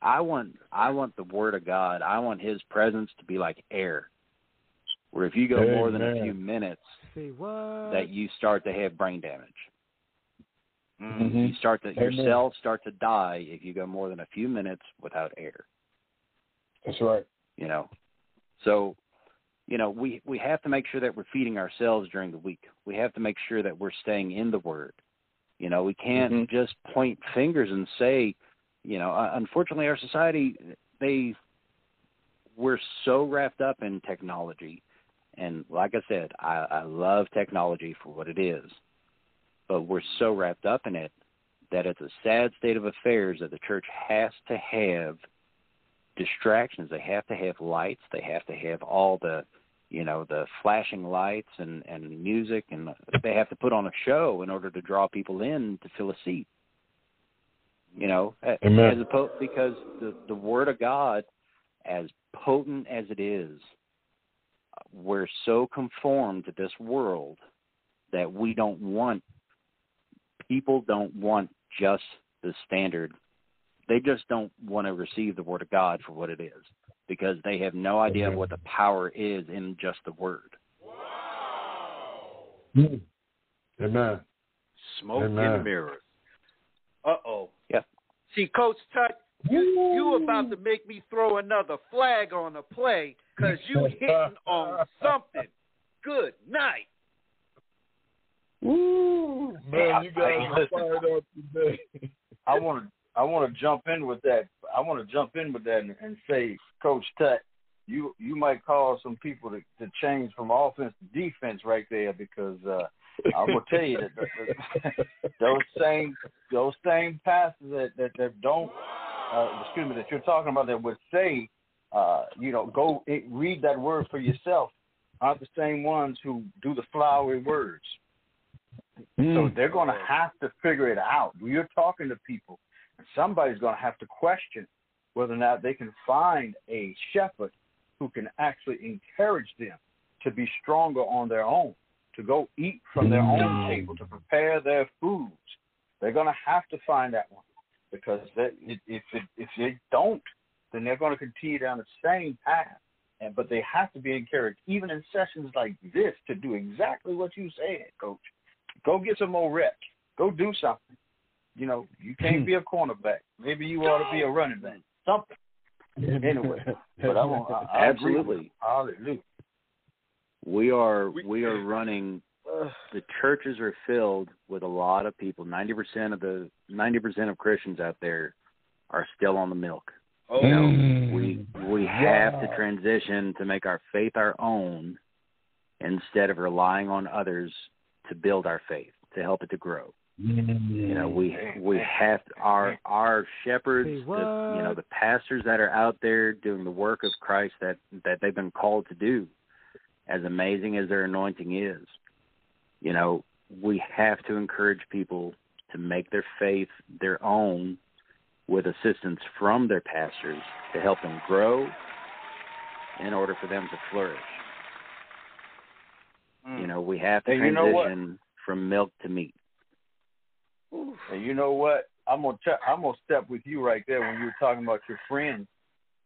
I want I want the word of God. I want his presence to be like air. Where if you go more than a few minutes Say what? that you start to have brain damage. Mhm. You start to your cells start to die if you go more than a few minutes without air. That's right. You know. So, you know, we we have to make sure that we're feeding ourselves during the week. We have to make sure that we're staying in the word. You know, we can't Mhm. just point fingers and say, you know, uh, unfortunately our society they we're so wrapped up in technology and like I said, I, I love technology for what it is. But we're so wrapped up in it that it's a sad state of affairs that the church has to have distractions. They have to have lights. They have to have all the, you know, the flashing lights and and music, and they have to put on a show in order to draw people in to fill a seat. You know, Amen. as opposed because the the Word of God, as potent as it is, we're so conformed to this world that we don't want people don't want just the standard they just don't want to receive the word of god for what it is because they have no idea what the power is in just the word Mm. Amen. Smoke Amen. and mirrors. Uh oh. Yeah. See, Coach Tut, you you about to make me throw another flag on the play because you hitting on something. Good night. Woo, man, you guys are fired up today. I want to I want to jump in with that. I want to jump in with that and, and say, Coach Tut, you you might cause some people to, to change from offense to defense right there because uh, I'm gonna tell you that, that, that those same those same passes that that, that don't uh, excuse me that you're talking about that would say uh, you know go read that word for yourself aren't the same ones who do the flowery words. So Mm. they're going to have to figure it out. You're talking to people, and somebody's going to have to question whether or not they can find a shepherd who can actually encourage them to be stronger on their own, to go eat from their own table, to prepare their foods. They're going to have to find that one because that, if if, it, if they don't, then they're going to continue down the same path. And but they have to be encouraged, even in sessions like this, to do exactly what you said, Coach. Go get some more reps. Go do something. You know, you can't be a cornerback. Maybe you ought to be a running back. Something. Anyway, but I want. I, I Absolutely. you. Hallelujah. we are We- we are running the churches are filled with a lot of people. 90% of the 90% of christians out there are still on the milk. Oh, you know Mm. we we have to transition to make our faith our own instead of relying on others to build our faith to help it to grow. You know, we we have our our shepherds, Say the, you know, the pastors that are out there doing the work of Christ that that they've been called to do. As amazing as their anointing is, you know, we have to encourage people to make their faith their own with assistance from their pastors to help them grow in order for them to flourish. You know, we have to Hey, you know transition from milk to meat. And you know what? I'm gonna ch- I'm gonna step with you right there when you were talking about your friends,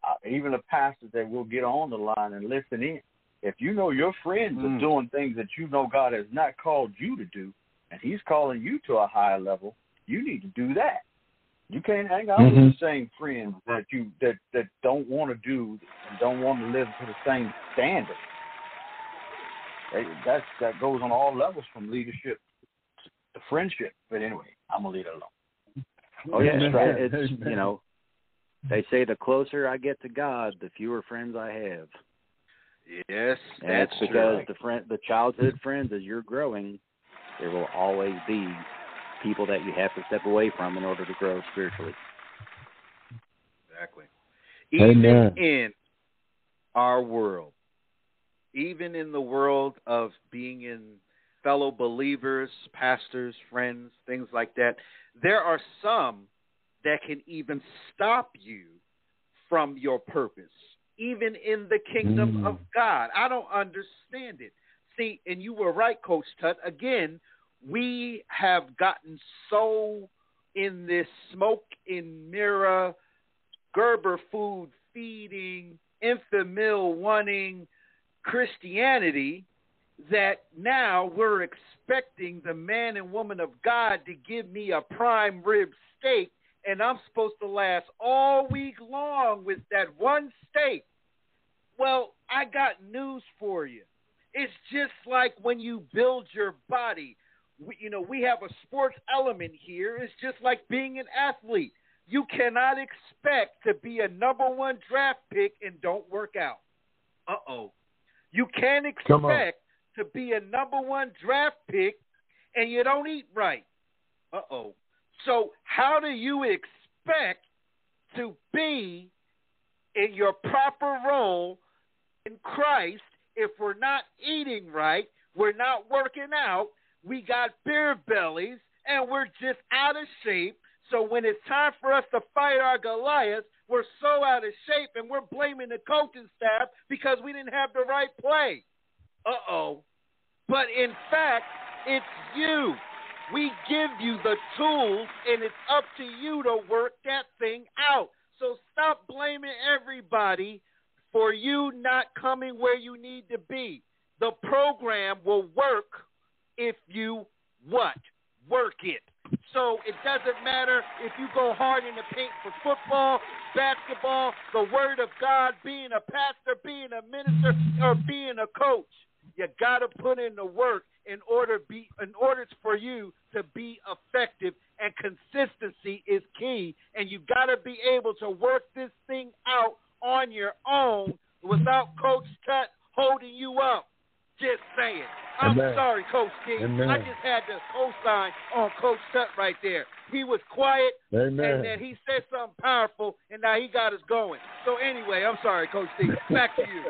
uh, even the pastors that will get on the line and listen in. If you know your friends Mm. are doing things that you know God has not called you to do, and He's calling you to a higher level, you need to do that. You can't hang out with Mhm. the same friends that you that that don't want to do and don't want to live to the same standard. That that's, that goes on all levels from leadership to friendship. But anyway, I'm gonna leave it alone. Oh yeah, Amen. it's, it's you know, they say the closer I get to God, the fewer friends I have. Yes, And that's it's because true. the friend, the childhood friends, as you're growing, there will always be people that you have to step away from in order to grow spiritually. Exactly. Even Amen. in our world, even in the world of being in fellow believers, pastors, friends, things like that, there are some that can even stop you from your purpose, even in the kingdom Mm. of God. I don't understand it. See, and you were right, Coach Tut. Again, we have gotten so in this smoke and mirror Gerber food feeding, Enfamil wanting Christianity that now we're expecting the man and woman of God to give me a prime rib steak and I'm supposed to last all week long with that one steak. Well, I got news for you. It's just like when you build your body. We, you know, we have a sports element here. It's just like being an athlete. You cannot expect to be a number one draft pick and don't work out. Uh oh. You can't expect to be a number one draft pick and you don't eat right. Uh oh. So, how do you expect to be in your proper role in Christ if we're not eating right, we're not working out, we got beer bellies, and we're just out of shape? So, when it's time for us to fight our Goliath, we're so out of shape and we're blaming the coaching staff because we didn't have the right play. Uh oh. But in fact, it's you. We give you the tools, and it's up to you to work that thing out. So stop blaming everybody for you not coming where you need to be. The program will work if you what? Work it. So it doesn't matter if you go hard in the paint for football, basketball, the word of God, being a pastor, being a minister, or being a coach. You got to put in the work in order be in order for you to be effective and consistency is key and you've got to be able to work this thing out on your own without coach Tut holding you up just saying i'm Amen. sorry coach D. Amen. I just had to co-sign on coach Tut right there he was quiet and Amen. then he said something powerful and now he got us going so anyway i'm sorry coach D. back to you.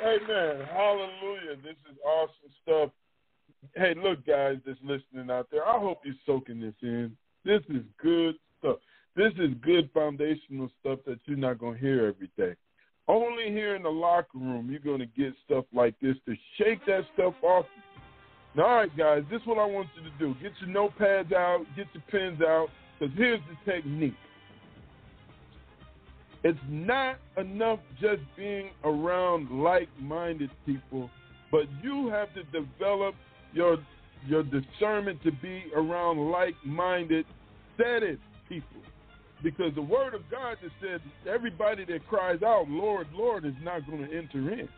Amen. Hallelujah. This is awesome stuff. Hey, look, guys that's listening out there, I hope you're soaking this in. This is good stuff. This is good foundational stuff that you're not going to hear every day. Only here in the locker room you're going to get stuff like this to shake that stuff off. Now, all right, guys, this is what I want you to do. Get your notepads out, get your pens out, because here's the technique. It's not enough just being around like-minded people, but you have to develop your your discernment to be around like-minded, steady people. Because the word of God just said everybody that cries out, Lord, Lord, is not going to enter in.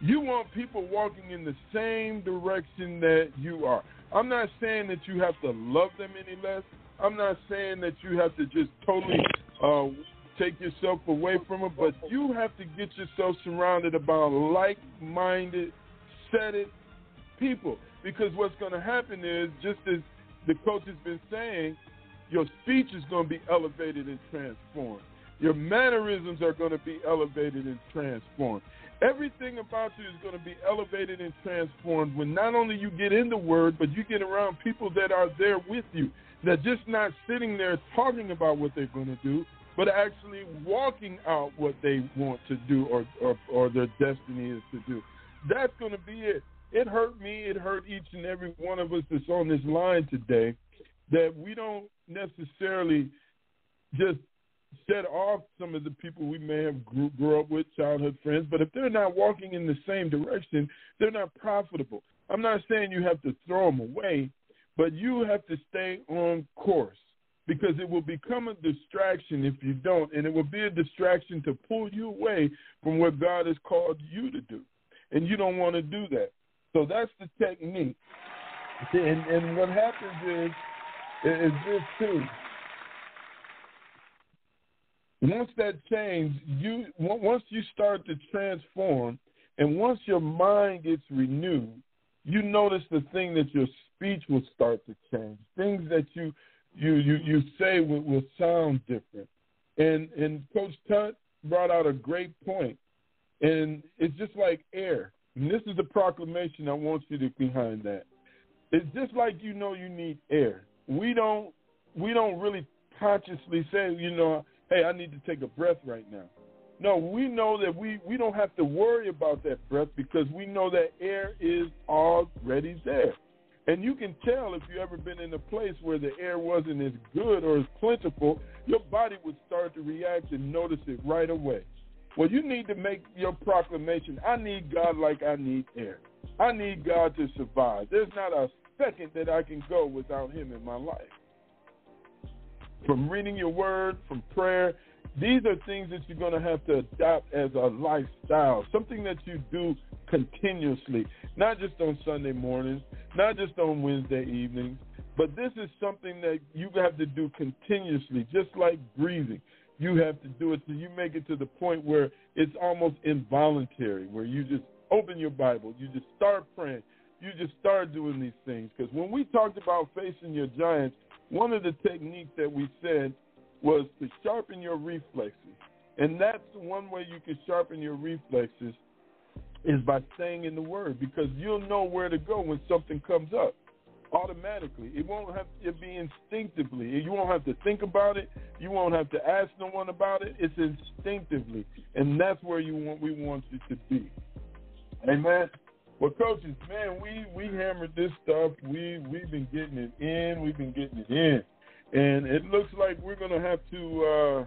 You want people walking in the same direction that you are. I'm not saying that you have to love them any less. I'm not saying that you have to just totally uh, take yourself away from it, but you have to get yourself surrounded about like-minded, set it people. Because what's going to happen is, just as the coach has been saying, your speech is going to be elevated and transformed. Your mannerisms are going to be elevated and transformed. Everything about you is going to be elevated and transformed when not only you get in the Word, but you get around people that are there with you, that just not sitting there talking about what they're going to do, but actually walking out what they want to do or, or, or their destiny is to do. That's going to be it. It hurt me. It hurt each and every one of us that's on this line today that we don't necessarily just set off some of the people we may have grew, grew up with, childhood friends, but if they're not walking in the same direction, they're not profitable. I'm not saying you have to throw them away, but you have to stay on course because it will become a distraction if you don't, and it will be a distraction to pull you away from what God has called you to do. And you don't want to do that. So that's the technique. And, and what happens is, is this too once that change, you once you start to transform, and once your mind gets renewed, you notice the thing that your speech will start to change. Things that you you you, you say will, will sound different. And and Coach Tut brought out a great point, and it's just like air. And this is the proclamation I want you to behind that. It's just like you know you need air. We don't we don't really consciously say, you know, hey, I need to take a breath right now. No, we know that we, we don't have to worry about that breath because we know that air is already there. And you can tell if you've ever been in a place where the air wasn't as good or as plentiful, your body would start to react and notice it right away. Well, you need to make your proclamation I need God like I need air. I need God to survive. There's not a second that I can go without Him in my life from reading your word, from prayer. These are things that you're going to have to adopt as a lifestyle, something that you do continuously, not just on Sunday mornings, not just on Wednesday evenings, but this is something that you have to do continuously, just like breathing. You have to do it so you make it to the point where it's almost involuntary, where you just open your Bible, you just start praying, you just start doing these things. Because when we talked about facing your giants, one of the techniques that we said was to sharpen your reflexes. And that's one way you can sharpen your reflexes is by staying in the Word because you'll know where to go when something comes up automatically. It won't have to be instinctively. You won't have to think about it. You won't have to ask no one about it. It's instinctively, and that's where you want we want you to be. Amen. Well, coaches, man, we we hammered this stuff. We we've been getting it in. We've been getting it in, and it looks like we're gonna have to. Uh,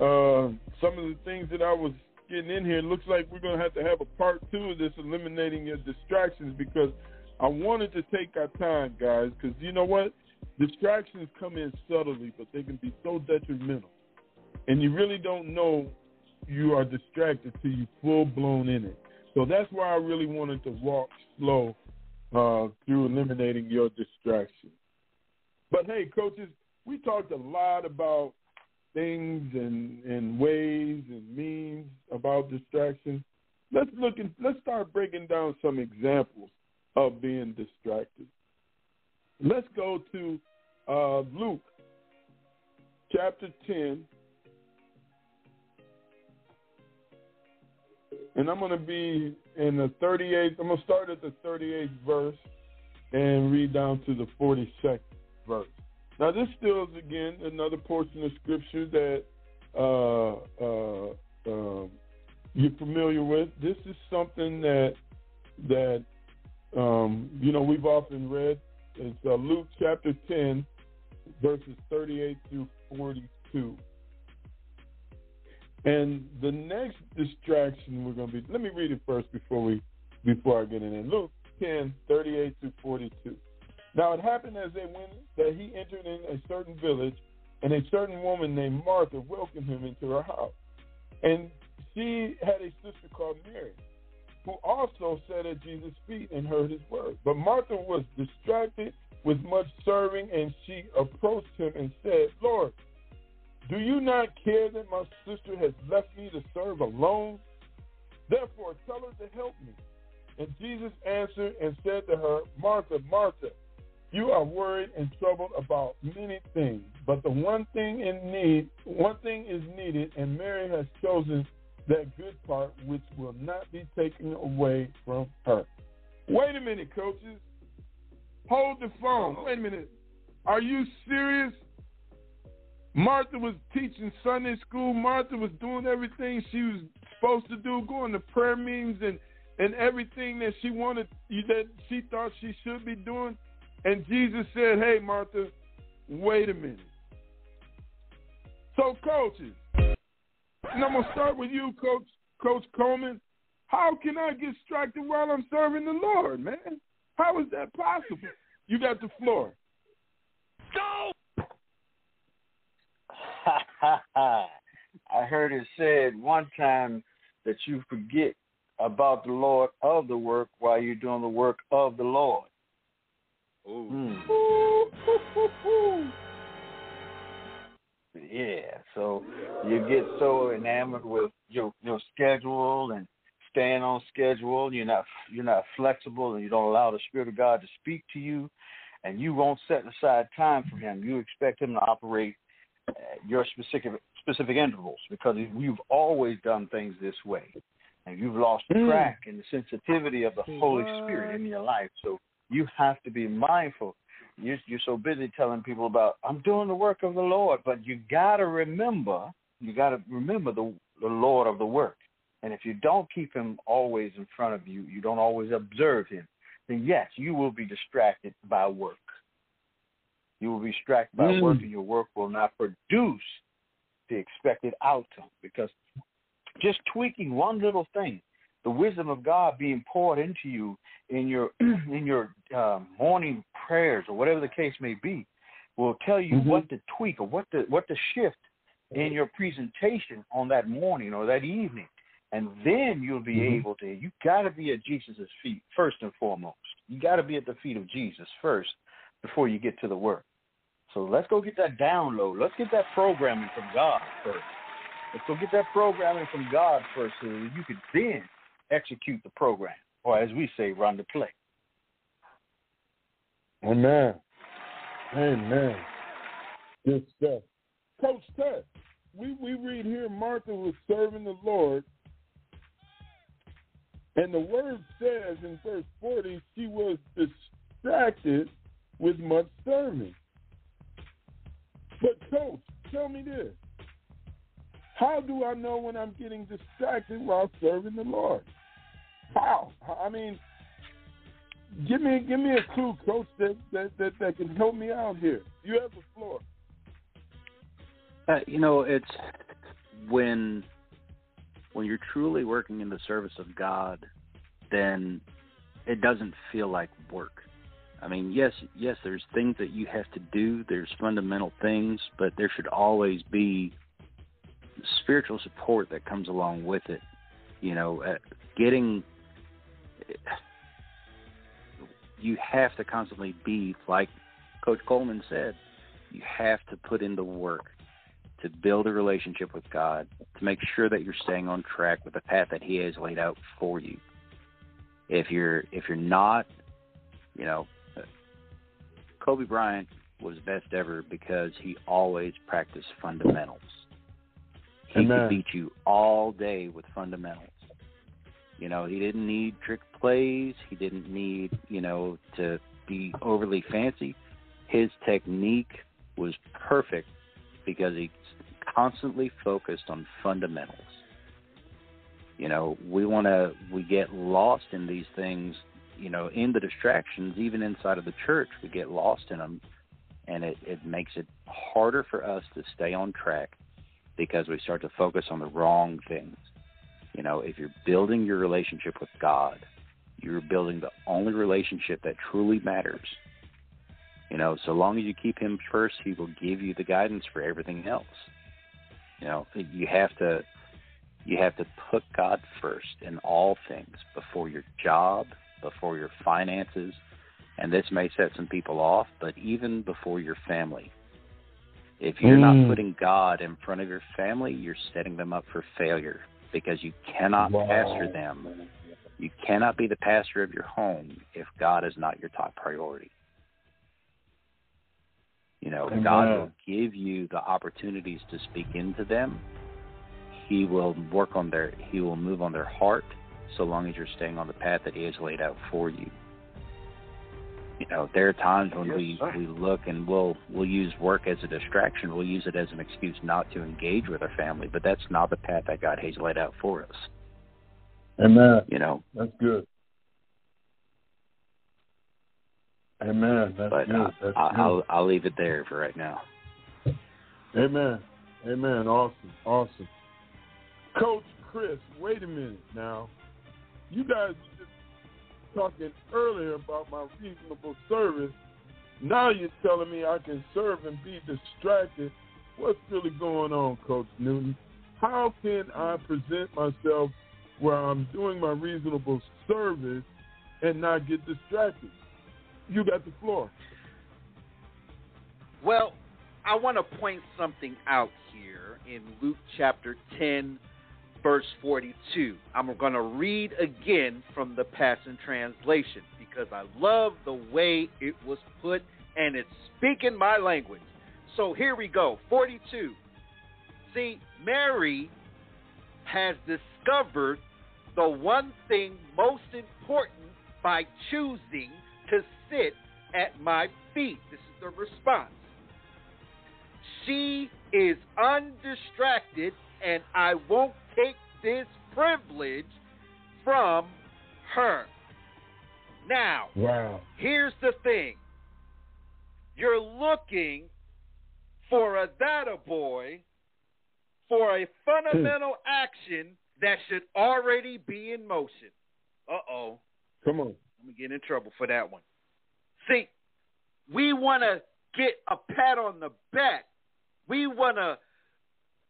uh, some of the things that I was getting in here, it looks like we're gonna have to have a part two of this, eliminating your distractions, because I wanted to take our time, guys, because you know what, distractions come in subtly, but they can be so detrimental, and you really don't know you are distracted till you full blown in it. So that's why I really wanted to walk slow uh, through eliminating your distractions. But hey, coaches, we talked a lot about things and, and ways and means about distraction. Let's look and let's start breaking down some examples of being distracted. Let's go to uh, Luke chapter 10, and I'm going to be in the 38th. I'm going to start at the 38th verse and read down to the 42nd verse. Now, this still is again another portion of scripture that uh, uh, uh, you're familiar with. This is something that that um, you know we've often read. It's uh, Luke chapter 10, verses 38 through 42. And the next distraction we're going to be, let me read it first before we, before I get in. Luke 10, 38 to 42. Now it happened as they went that he entered in a certain village, and a certain woman named Martha welcomed him into her house. And she had a sister called Mary, who also sat at Jesus' feet and heard his word. But Martha was distracted with much serving, and she approached him and said, Lord, do you not care that my sister has left me to serve alone? Therefore, tell her to help me. And Jesus answered and said to her, Martha, Martha, you are worried and troubled about many things, but the one thing in need, one thing is needed, and Mary has chosen that good part which will not be taken away from her. Wait a minute, coaches. Hold the phone. Wait a minute. Are you serious? Martha was teaching Sunday school. Martha was doing everything she was supposed to do, going to prayer meetings and and everything that she wanted that she thought she should be doing. And Jesus said, Hey, Martha, wait a minute. So, coaches, and I'm going to start with you, Coach, Coach Coleman. How can I get distracted while I'm serving the Lord, man? How is that possible? You got the floor. Go! I heard it said one time that you forget about the Lord of the work while you're doing the work of the Lord. Ooh. Mm. Yeah, so you get so enamored with your your schedule and staying on schedule. You're not you're not flexible, and you don't allow the Spirit of God to speak to you, and you won't set aside time for Him. You expect Him to operate at your specific specific intervals because you've always done things this way, and you've lost track in the sensitivity of the Holy Spirit in your life. So you have to be mindful. You're, you're so busy telling people about I'm doing the work of the Lord, but you got to remember, you got to remember the the Lord of the work. And if you don't keep Him always in front of you, you don't always observe Him, then yes, you will be distracted by work. You will be distracted by Mm. work, and your work will not produce the expected outcome because just tweaking one little thing the wisdom of God being poured into you in your in your um, morning prayers or whatever the case may be, will tell you Mhm. what to tweak or what to what to shift in your presentation on that morning or that evening, and then you'll be Mhm. able to. You got to be at Jesus' feet first and foremost. You got to be at the feet of Jesus first before you get to the work. So let's go get that download. Let's get that programming from God first. Let's go get that programming from God first so that you can then execute the program, or as we say, run the play. Amen. Amen. Good stuff. Coach Ted, we, we read here Martha was serving the Lord, and the word says in verse 40 she was distracted with much serving. But, Coach, tell me this. How do I know when I'm getting distracted while serving the Lord? I mean, give me give me a clue, Coach, that that that, that can help me out here. You have the floor. Uh, you know, it's when when you're truly working in the service of God, then it doesn't feel like work. I mean, yes, yes, there's things that you have to do. There's fundamental things, but there should always be spiritual support that comes along with it. You know, uh, getting you have to constantly be like Coach Coleman said. You have to put in the work to build a relationship with God, to make sure that you're staying on track with the path that He has laid out for you. If you're if you're not, you know, Kobe Bryant was best ever because he always practiced fundamentals. He Amen. could beat you all day with fundamentals. You know, he didn't need trick plays. He didn't need, you know, to be overly fancy. His technique was perfect because he constantly focused on fundamentals. You know, we want to we get lost in these things, you know, in the distractions even inside of the church, we get lost in them and it it makes it harder for us to stay on track because we start to focus on the wrong things. You know, if you're building your relationship with God, you're building the only relationship that truly matters. You know, so long as you keep him first, he will give you the guidance for everything else. You know, you have to you have to put God first in all things before your job, before your finances, and this may set some people off, but even before your family. If you're Mm. not putting God in front of your family, you're setting them up for failure because you cannot Wow. pastor them. You cannot be the pastor of your home if God is not your top priority. You know, Amen. God will give you the opportunities to speak into them. He will work on their he will move on their heart so long as you're staying on the path that he has laid out for you. You know, there are times when Yes, we, sir. we look and we'll we'll use work as a distraction. We'll use it as an excuse not to engage with our family, but that's not the path that God has laid out for us. Amen. You know, That's good. Amen. That's but good. I, That's I, good. I'll I'll leave it there for right now. Amen. Amen. Awesome. Awesome. Coach Chris, wait a minute now. You guys talking earlier about my reasonable service. Now you're telling me I can serve and be distracted. What's really going on, Coach Newton? How can I present myself where I'm doing my reasonable service and not get distracted? You got the floor. Well, I want to point something out here in Luke chapter 10, verse 42. I'm going to read again from the Passion Translation because I love the way it was put and it's speaking my language. So here we go 42. See, Mary has discovered the one thing most important by choosing to sit at my feet. This is the response. She is undistracted, and I won't take this privilege from her. Now, Wow. here's the thing you're looking for a data boy for a fundamental action that should already be in motion. Uh oh. Come on. I'm gonna get in trouble for that one. See, we want to get a pat on the back. We want to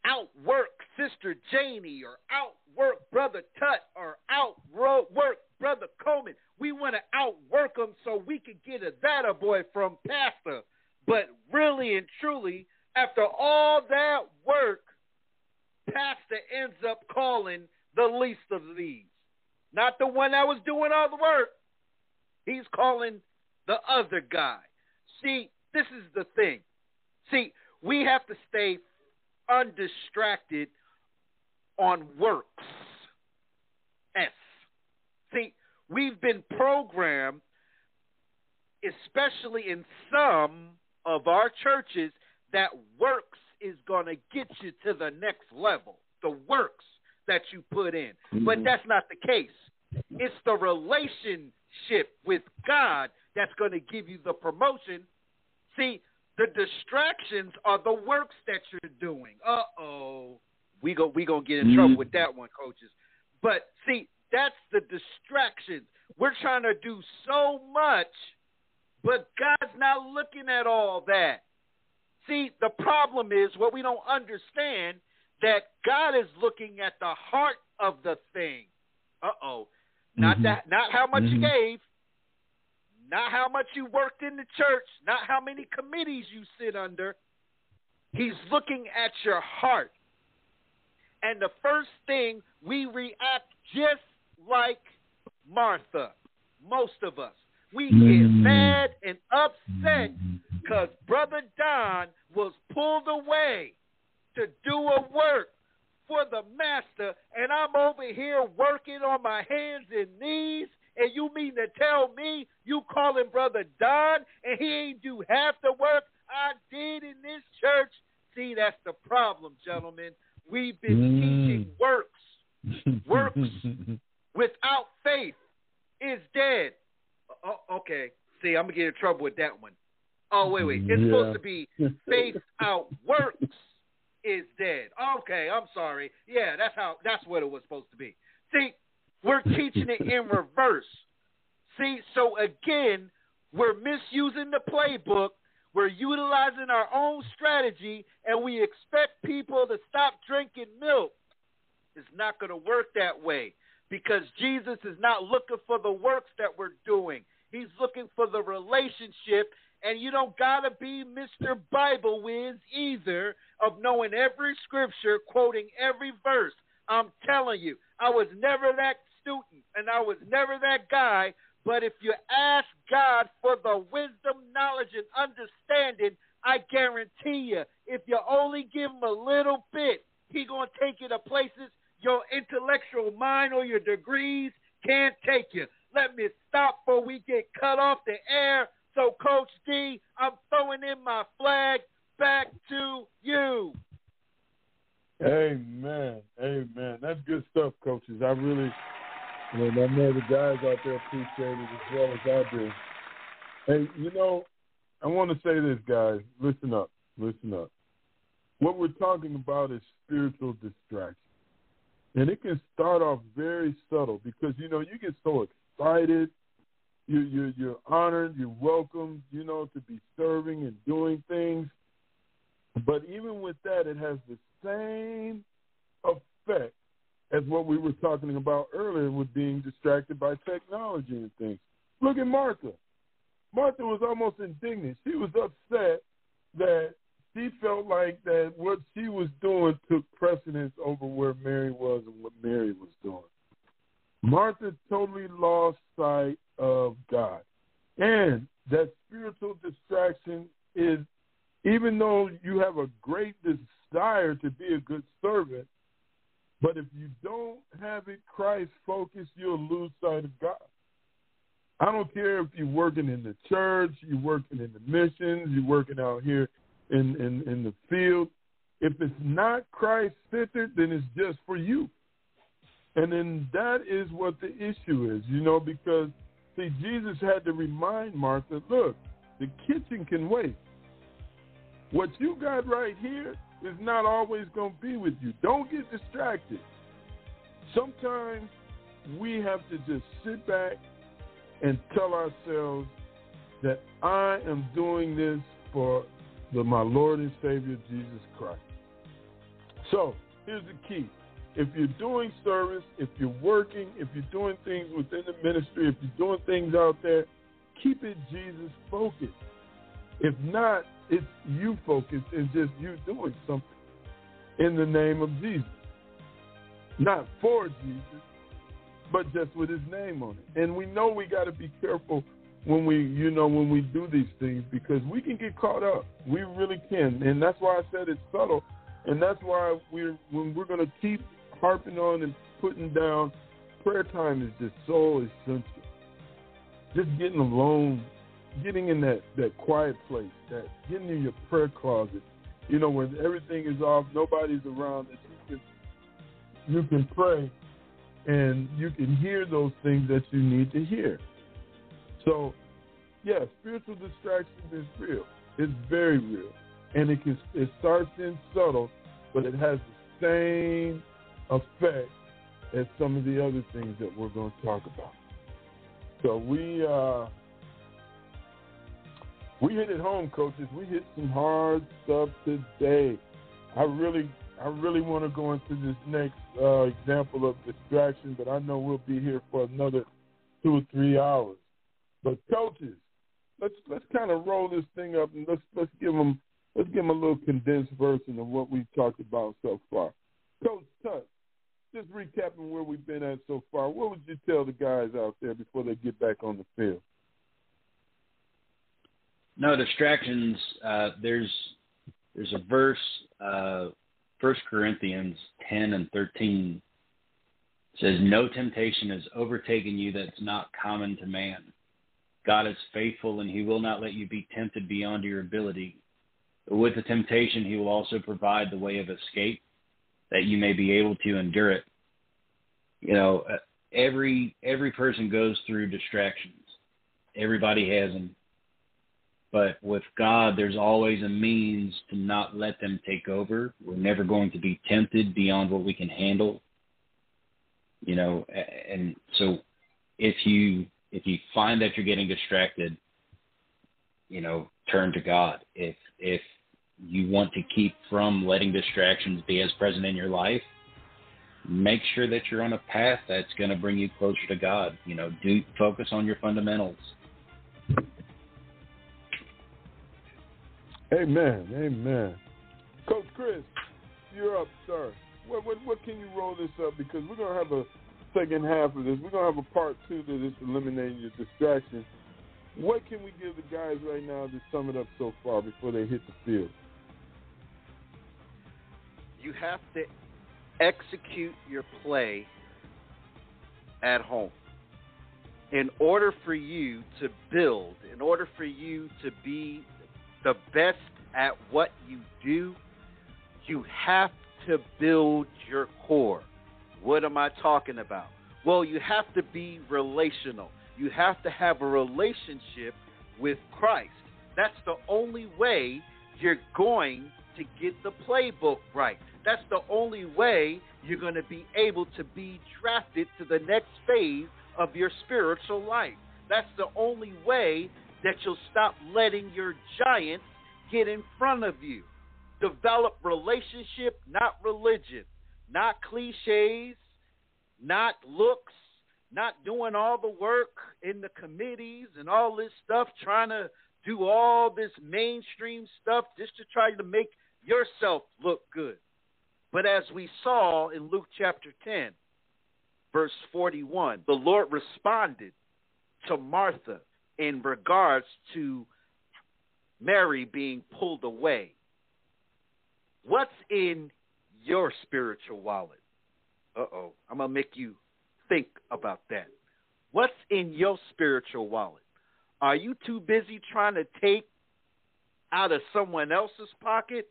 outwork Sister Janie or outwork Brother Tut or outwork Brother Coleman. We want to outwork them so we can get a data boy from Pastor. But really and truly, after all that work, Pastor ends up calling the least of these. Not the one that was doing all the work. He's calling the other guy. See, this is the thing. See, we have to stay undistracted on works. S. See, we've been programmed, especially in some of our churches, that works is going to get you to the next level. The works that you put in. But Mhm. that's not the case. It's the relationship with God that's going to give you the promotion. See, the distractions are the works that you're doing. Uh oh, we go we gonna get in trouble with that one, coaches. But see, that's the distractions. We're trying to do so much, but God's not looking at all that. See, the problem is what we don't understand that God is looking at the heart of the thing. Uh oh. Not Mhm. that not how much you Mhm. gave, not how much you worked in the church, not how many committees you sit under. He's looking at your heart. And the first thing we react just like Martha, most of us. We get Mm. mad and upset because Brother Don was pulled away to do a work for the master, and I'm over here working on my hands and knees. And you mean to tell me you calling Brother Don and he ain't do half the work I did in this church? See, that's the problem, gentlemen. We've been Mm. teaching works. Works. Without faith is dead. Oh, okay. See, I'm gonna get in trouble with that one. Oh wait, wait. It's Yeah. supposed to be faith out works is dead. Okay, I'm sorry. Yeah, that's how that's what it was supposed to be. See, we're teaching it in reverse. See, so again, we're misusing the playbook. We're utilizing our own strategy, and we expect people to stop drinking milk. It's not going to work that way because Jesus is not looking for the works that we're doing. He's looking for the relationship, and you don't got to be Mr. Bible Whiz either of knowing every scripture, quoting every verse. I'm telling you, I was never that student, and I was never that guy. But if you ask God for the wisdom, knowledge, and understanding, I guarantee you, if you only give him a little bit, he gonna take you to places your intellectual mind or your degrees can't take you. Let me stop before we get cut off the air. So, Coach D, I'm throwing in my flag back to you. Amen. Amen. That's good stuff, coaches. I really, know, I know the guys out there appreciate it as well as I do. Hey, you know, I want to say this, guys. Listen up. Listen up. What we're talking about is spiritual distraction. And it can start off very subtle because, you know, you get so excited. You, you, you're honored. You're welcome, you know, to be serving and doing things. But even with that, it has the same effect as what we were talking about earlier with being distracted by technology and things. Look at Martha. Martha was almost indignant. She was upset that she felt like that what she was doing took precedence over where Mary was and what Mary was doing. Martha totally lost sight of God. And that spiritual distraction is even though you have a great desire to be a good servant, but if you don't have it Christ focused, you'll lose sight of God. I don't care if you're working in the church, you're working in the missions, you're working out here in, in, in the field. If it's not Christ centered, then it's just for you. And then that is what the issue is, you know, because see, Jesus had to remind Martha, look, the kitchen can wait. What you got right here is not always going to be with you. Don't get distracted. Sometimes we have to just sit back and tell ourselves that I am doing this for the, my Lord and Savior Jesus Christ. So here's the key. If you're doing service, if you're working, if you're doing things within the ministry, if you're doing things out there, keep it Jesus focused. If not, it's you focused and just you doing something in the name of Jesus. Not for Jesus, but just with his name on it. And we know we got to be careful when we, you know, when we do these things because we can get caught up. We really can. And that's why I said it's subtle. And that's why we're, when we're going to keep harping on and putting down, prayer time is just so essential. Just getting alone getting in that that quiet place, that getting in your prayer closet, you know, when everything is off, nobody's around, that you can you can pray, and you can hear those things that you need to hear. So, yeah, spiritual distraction is real. It's very real, and it can it starts in subtle, but it has the same effect as some of the other things that we're going to talk about. So we. Uh, we hit it home, coaches. We hit some hard stuff today. I really, I really want to go into this next uh, example of distraction, but I know we'll be here for another two or three hours. But coaches, let's let's kind of roll this thing up and let's let's give them let's give them a little condensed version of what we've talked about so far. Coach Tut, just recapping where we've been at so far. What would you tell the guys out there before they get back on the field? No distractions. Uh, there's there's a verse, uh, Corinthians ten and thirteen says, "No temptation has overtaken you that's not common to man. God is faithful, and He will not let you be tempted beyond your ability. But with the temptation, He will also provide the way of escape, that you may be able to endure it." You know, uh, every every person goes through distractions. Everybody has them but with God, there's always a means to not let them take over. We're never going to be tempted beyond what we can handle. You know, and so if you if you find that you're getting distracted, you know, turn to God. If if you want to keep from letting distractions be as present in your life, make sure that you're on a path that's going to bring you closer to God. You know, do focus on your fundamentals. Amen. Amen. Coach Chris, you're up, sir. What, what, what can you roll this up? Because we're going to have a second half of this. We're gonna have a part two to this eliminating your distractions. What can we give the guys right now to sum it up so far before they hit the field? You have to execute your play at home. In order for you to build, in order for you to be the best at what you do, you have to build your core. What am I talking about? Well, you have to be relational. You have to have a relationship with Christ. That's the only way you're going to get the playbook right. That's the only way you're going to be able to be drafted to the next phase of your spiritual life. That's the only way that you'll stop letting your giants get in front of you. Develop relationship, not religion, not cliches, not looks, not doing all the work in the committees and all this stuff, trying to do all this mainstream stuff just to try to make yourself look good. But as we saw in Luke chapter 10, verse 41, the Lord responded to Martha in regards to Mary being pulled away. What's in your spiritual wallet? Uh oh, I'm going to make you think about that. What's in your spiritual wallet? Are you too busy trying to take out of someone else's pocket?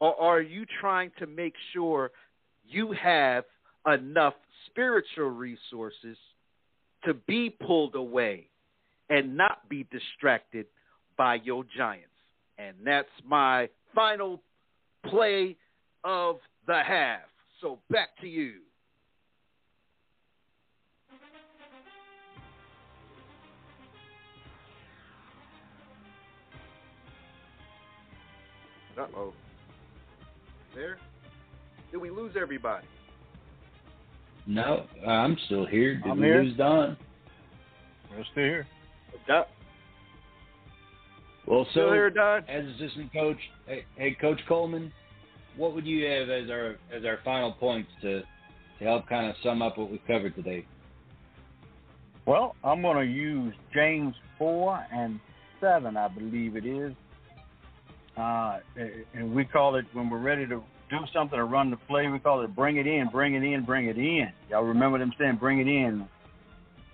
Or are you trying to make sure you have enough spiritual resources to be pulled away and not be distracted by your giants? And that's my final play of the half. So back to you. Uh oh. There? Did we lose everybody? No, I'm still here. Did I'm we here. lose Don? We're still here. Don, Well, still so here, Don? as assistant coach, hey, hey, Coach Coleman, what would you have as our as our final points to to help kind of sum up what we've covered today? Well, I'm going to use James 4 and 7, I believe it is. Uh, and we call it, when we're ready to do something or run the play, we call it bring it in, bring it in, bring it in. Y'all remember them saying bring it in?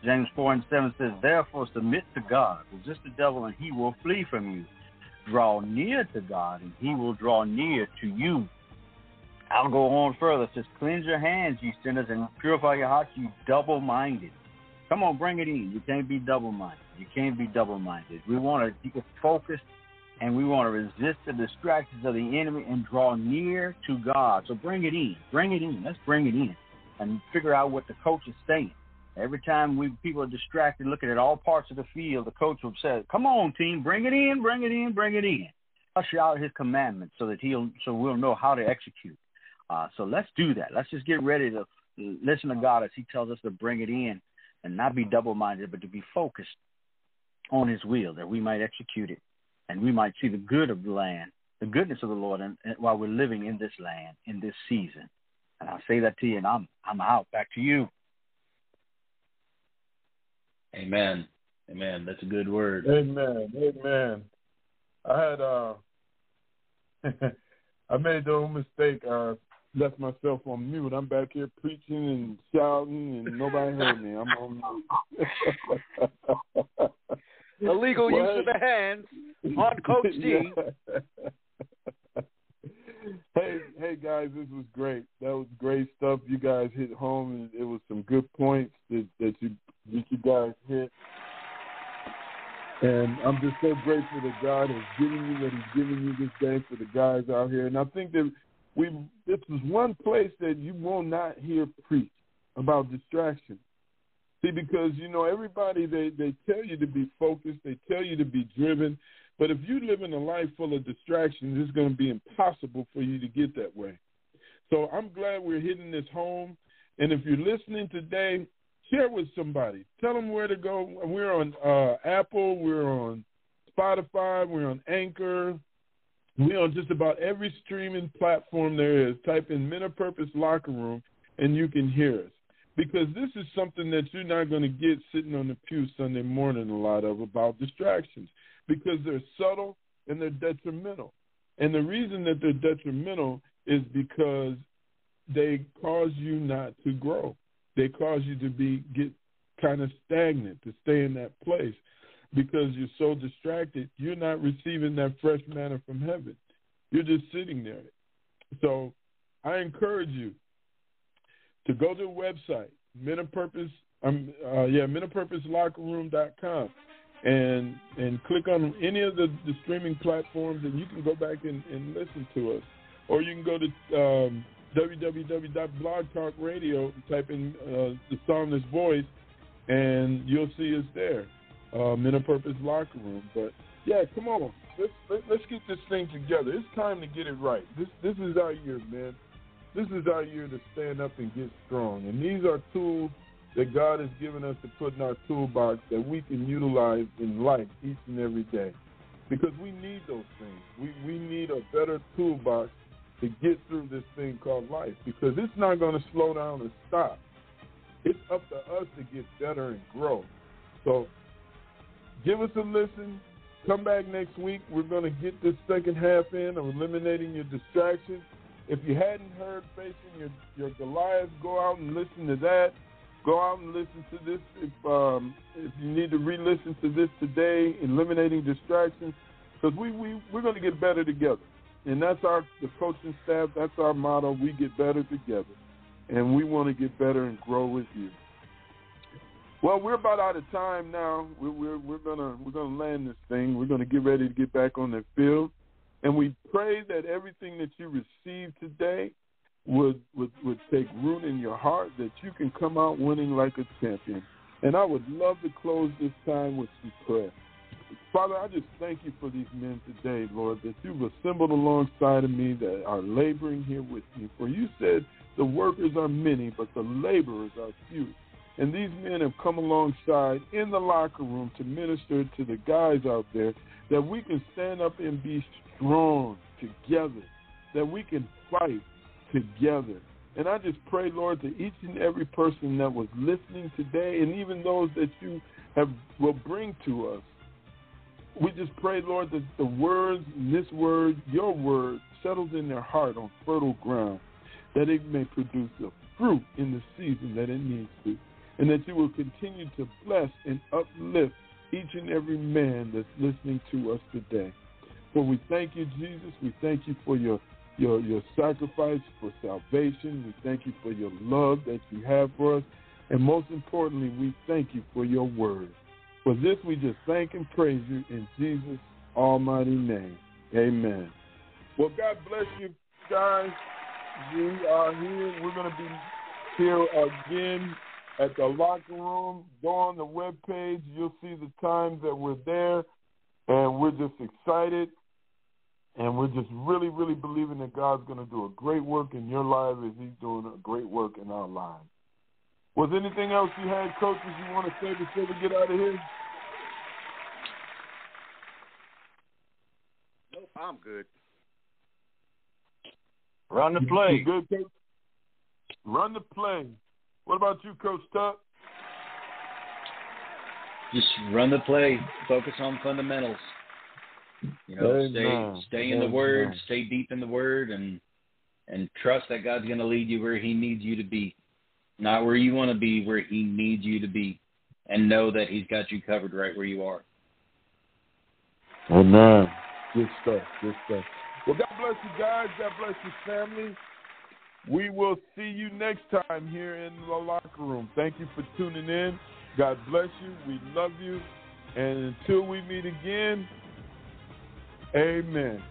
James 4 and 7 says, Therefore submit to God, resist the devil, and he will flee from you. Draw near to God, and he will draw near to you. I'll go on further. It says, Cleanse your hands, you sinners, and purify your hearts, you double minded. Come on, bring it in. You can't be double minded. You can't be double minded. We want to keep focused and we want to resist the distractions of the enemy and draw near to God. So bring it in. Bring it in. Let's bring it in and figure out what the coach is saying. Every time we people are distracted looking at all parts of the field, the coach will say, Come on, team, bring it in, bring it in, bring it in. Usher out his commandments so that he'll so we'll know how to execute. Uh, so let's do that. Let's just get ready to listen to God as He tells us to bring it in and not be double minded, but to be focused on His will that we might execute it and we might see the good of the land, the goodness of the Lord, and, and while we're living in this land, in this season. And I'll say that to you, and I'm I'm out. Back to you. Amen. Amen. That's a good word. Amen. Amen. I had uh I made the old mistake, uh left myself on mute. I'm back here preaching and shouting and nobody heard me. I'm on mute. Illegal use of the hands on Coach D. Yeah. hey, hey guys, this was great. That was great stuff. You guys hit home, and it was some good points that, that you that you guys hit. And I'm just so grateful that God has given you what He's given you this day for the guys out here. And I think that we this is one place that you will not hear preach about distraction. See, because you know everybody they they tell you to be focused, they tell you to be driven, but if you live in a life full of distractions, it's going to be impossible for you to get that way. So I'm glad we're hitting this home. And if you're listening today, share with somebody. Tell them where to go. We're on uh, Apple, we're on Spotify, we're on Anchor, we're on just about every streaming platform there is. Type in Men of Purpose Locker Room, and you can hear us. because this is something that you're not going to get sitting on the pew Sunday morning a lot of about distractions because they're subtle and they're detrimental. And the reason that they're detrimental is because they cause you not to grow. They cause you to be get kind of stagnant, to stay in that place because you're so distracted, you're not receiving that fresh manna from heaven. You're just sitting there. So I encourage you to go to the website, Men of Purpose, um, uh, yeah, menofpurposelockerroom.com, and and click on any of the, the streaming platforms, and you can go back and, and listen to us. Or you can go to um, www.blogtalkradio type in uh, the Psalmist Voice, and you'll see us there, uh, Men of Purpose Locker Room. But yeah, come on, let's let, let's get this thing together. It's time to get it right. This this is our year, man. This is our year to stand up and get strong. And these are tools that God has given us to put in our toolbox that we can utilize in life each and every day. Because we need those things. We we need a better toolbox to get through this thing called life. Because it's not going to slow down and stop. It's up to us to get better and grow. So give us a listen. Come back next week. We're going to get this second half in of eliminating your distractions. If you hadn't heard Facing Your, your Goliath, go out and listen to that. Go out and listen to this. If, um, if you need to re-listen to this today, eliminating distractions, because we, we, we're going to get better together. And that's our the coaching staff. That's our motto. We get better together, and we want to get better and grow with you. Well, we're about out of time now. We're, we're, we're gonna we're gonna land this thing. We're gonna get ready to get back on the field. And we pray that everything that you receive today would, would, would take root in your heart, that you can come out winning like a champion. And I would love to close this time with some prayer. Father, I just thank you for these men today, Lord, that you've assembled alongside of me that are laboring here with me. For you said the workers are many, but the laborers are few. And these men have come alongside in the locker room to minister to the guys out there that we can stand up and be strong together, that we can fight together. And I just pray, Lord, to each and every person that was listening today, and even those that you have will bring to us. We just pray, Lord, that the words, this word, your word, settles in their heart on fertile ground, that it may produce the fruit in the season that it needs to, and that you will continue to bless and uplift each and every man that's listening to us today. For we thank you, Jesus. We thank you for your, your, your sacrifice for salvation. We thank you for your love that you have for us. And most importantly, we thank you for your word. For this, we just thank and praise you in Jesus' almighty name. Amen. Well, God bless you guys. We are here. We're going to be here again at the locker room. Go on the web page. You'll see the times that we're there. And we're just excited. And we're just really, really believing that God's going to do a great work in your life as He's doing a great work in our lives. Was anything else you had, coaches, you want to say before we get out of here? Nope, I'm good. Run the play. You good, coach? Run the play. What about you, Coach Tut? Just run the play. Focus on fundamentals. You know, Amen. stay stay in the Word, stay deep in the Word, and and trust that God's going to lead you where He needs you to be, not where you want to be, where He needs you to be, and know that He's got you covered right where you are. Amen. Good stuff. Good stuff. Well, God bless you guys. God bless your family. We will see you next time here in the locker room. Thank you for tuning in. God bless you. We love you. And until we meet again, amen.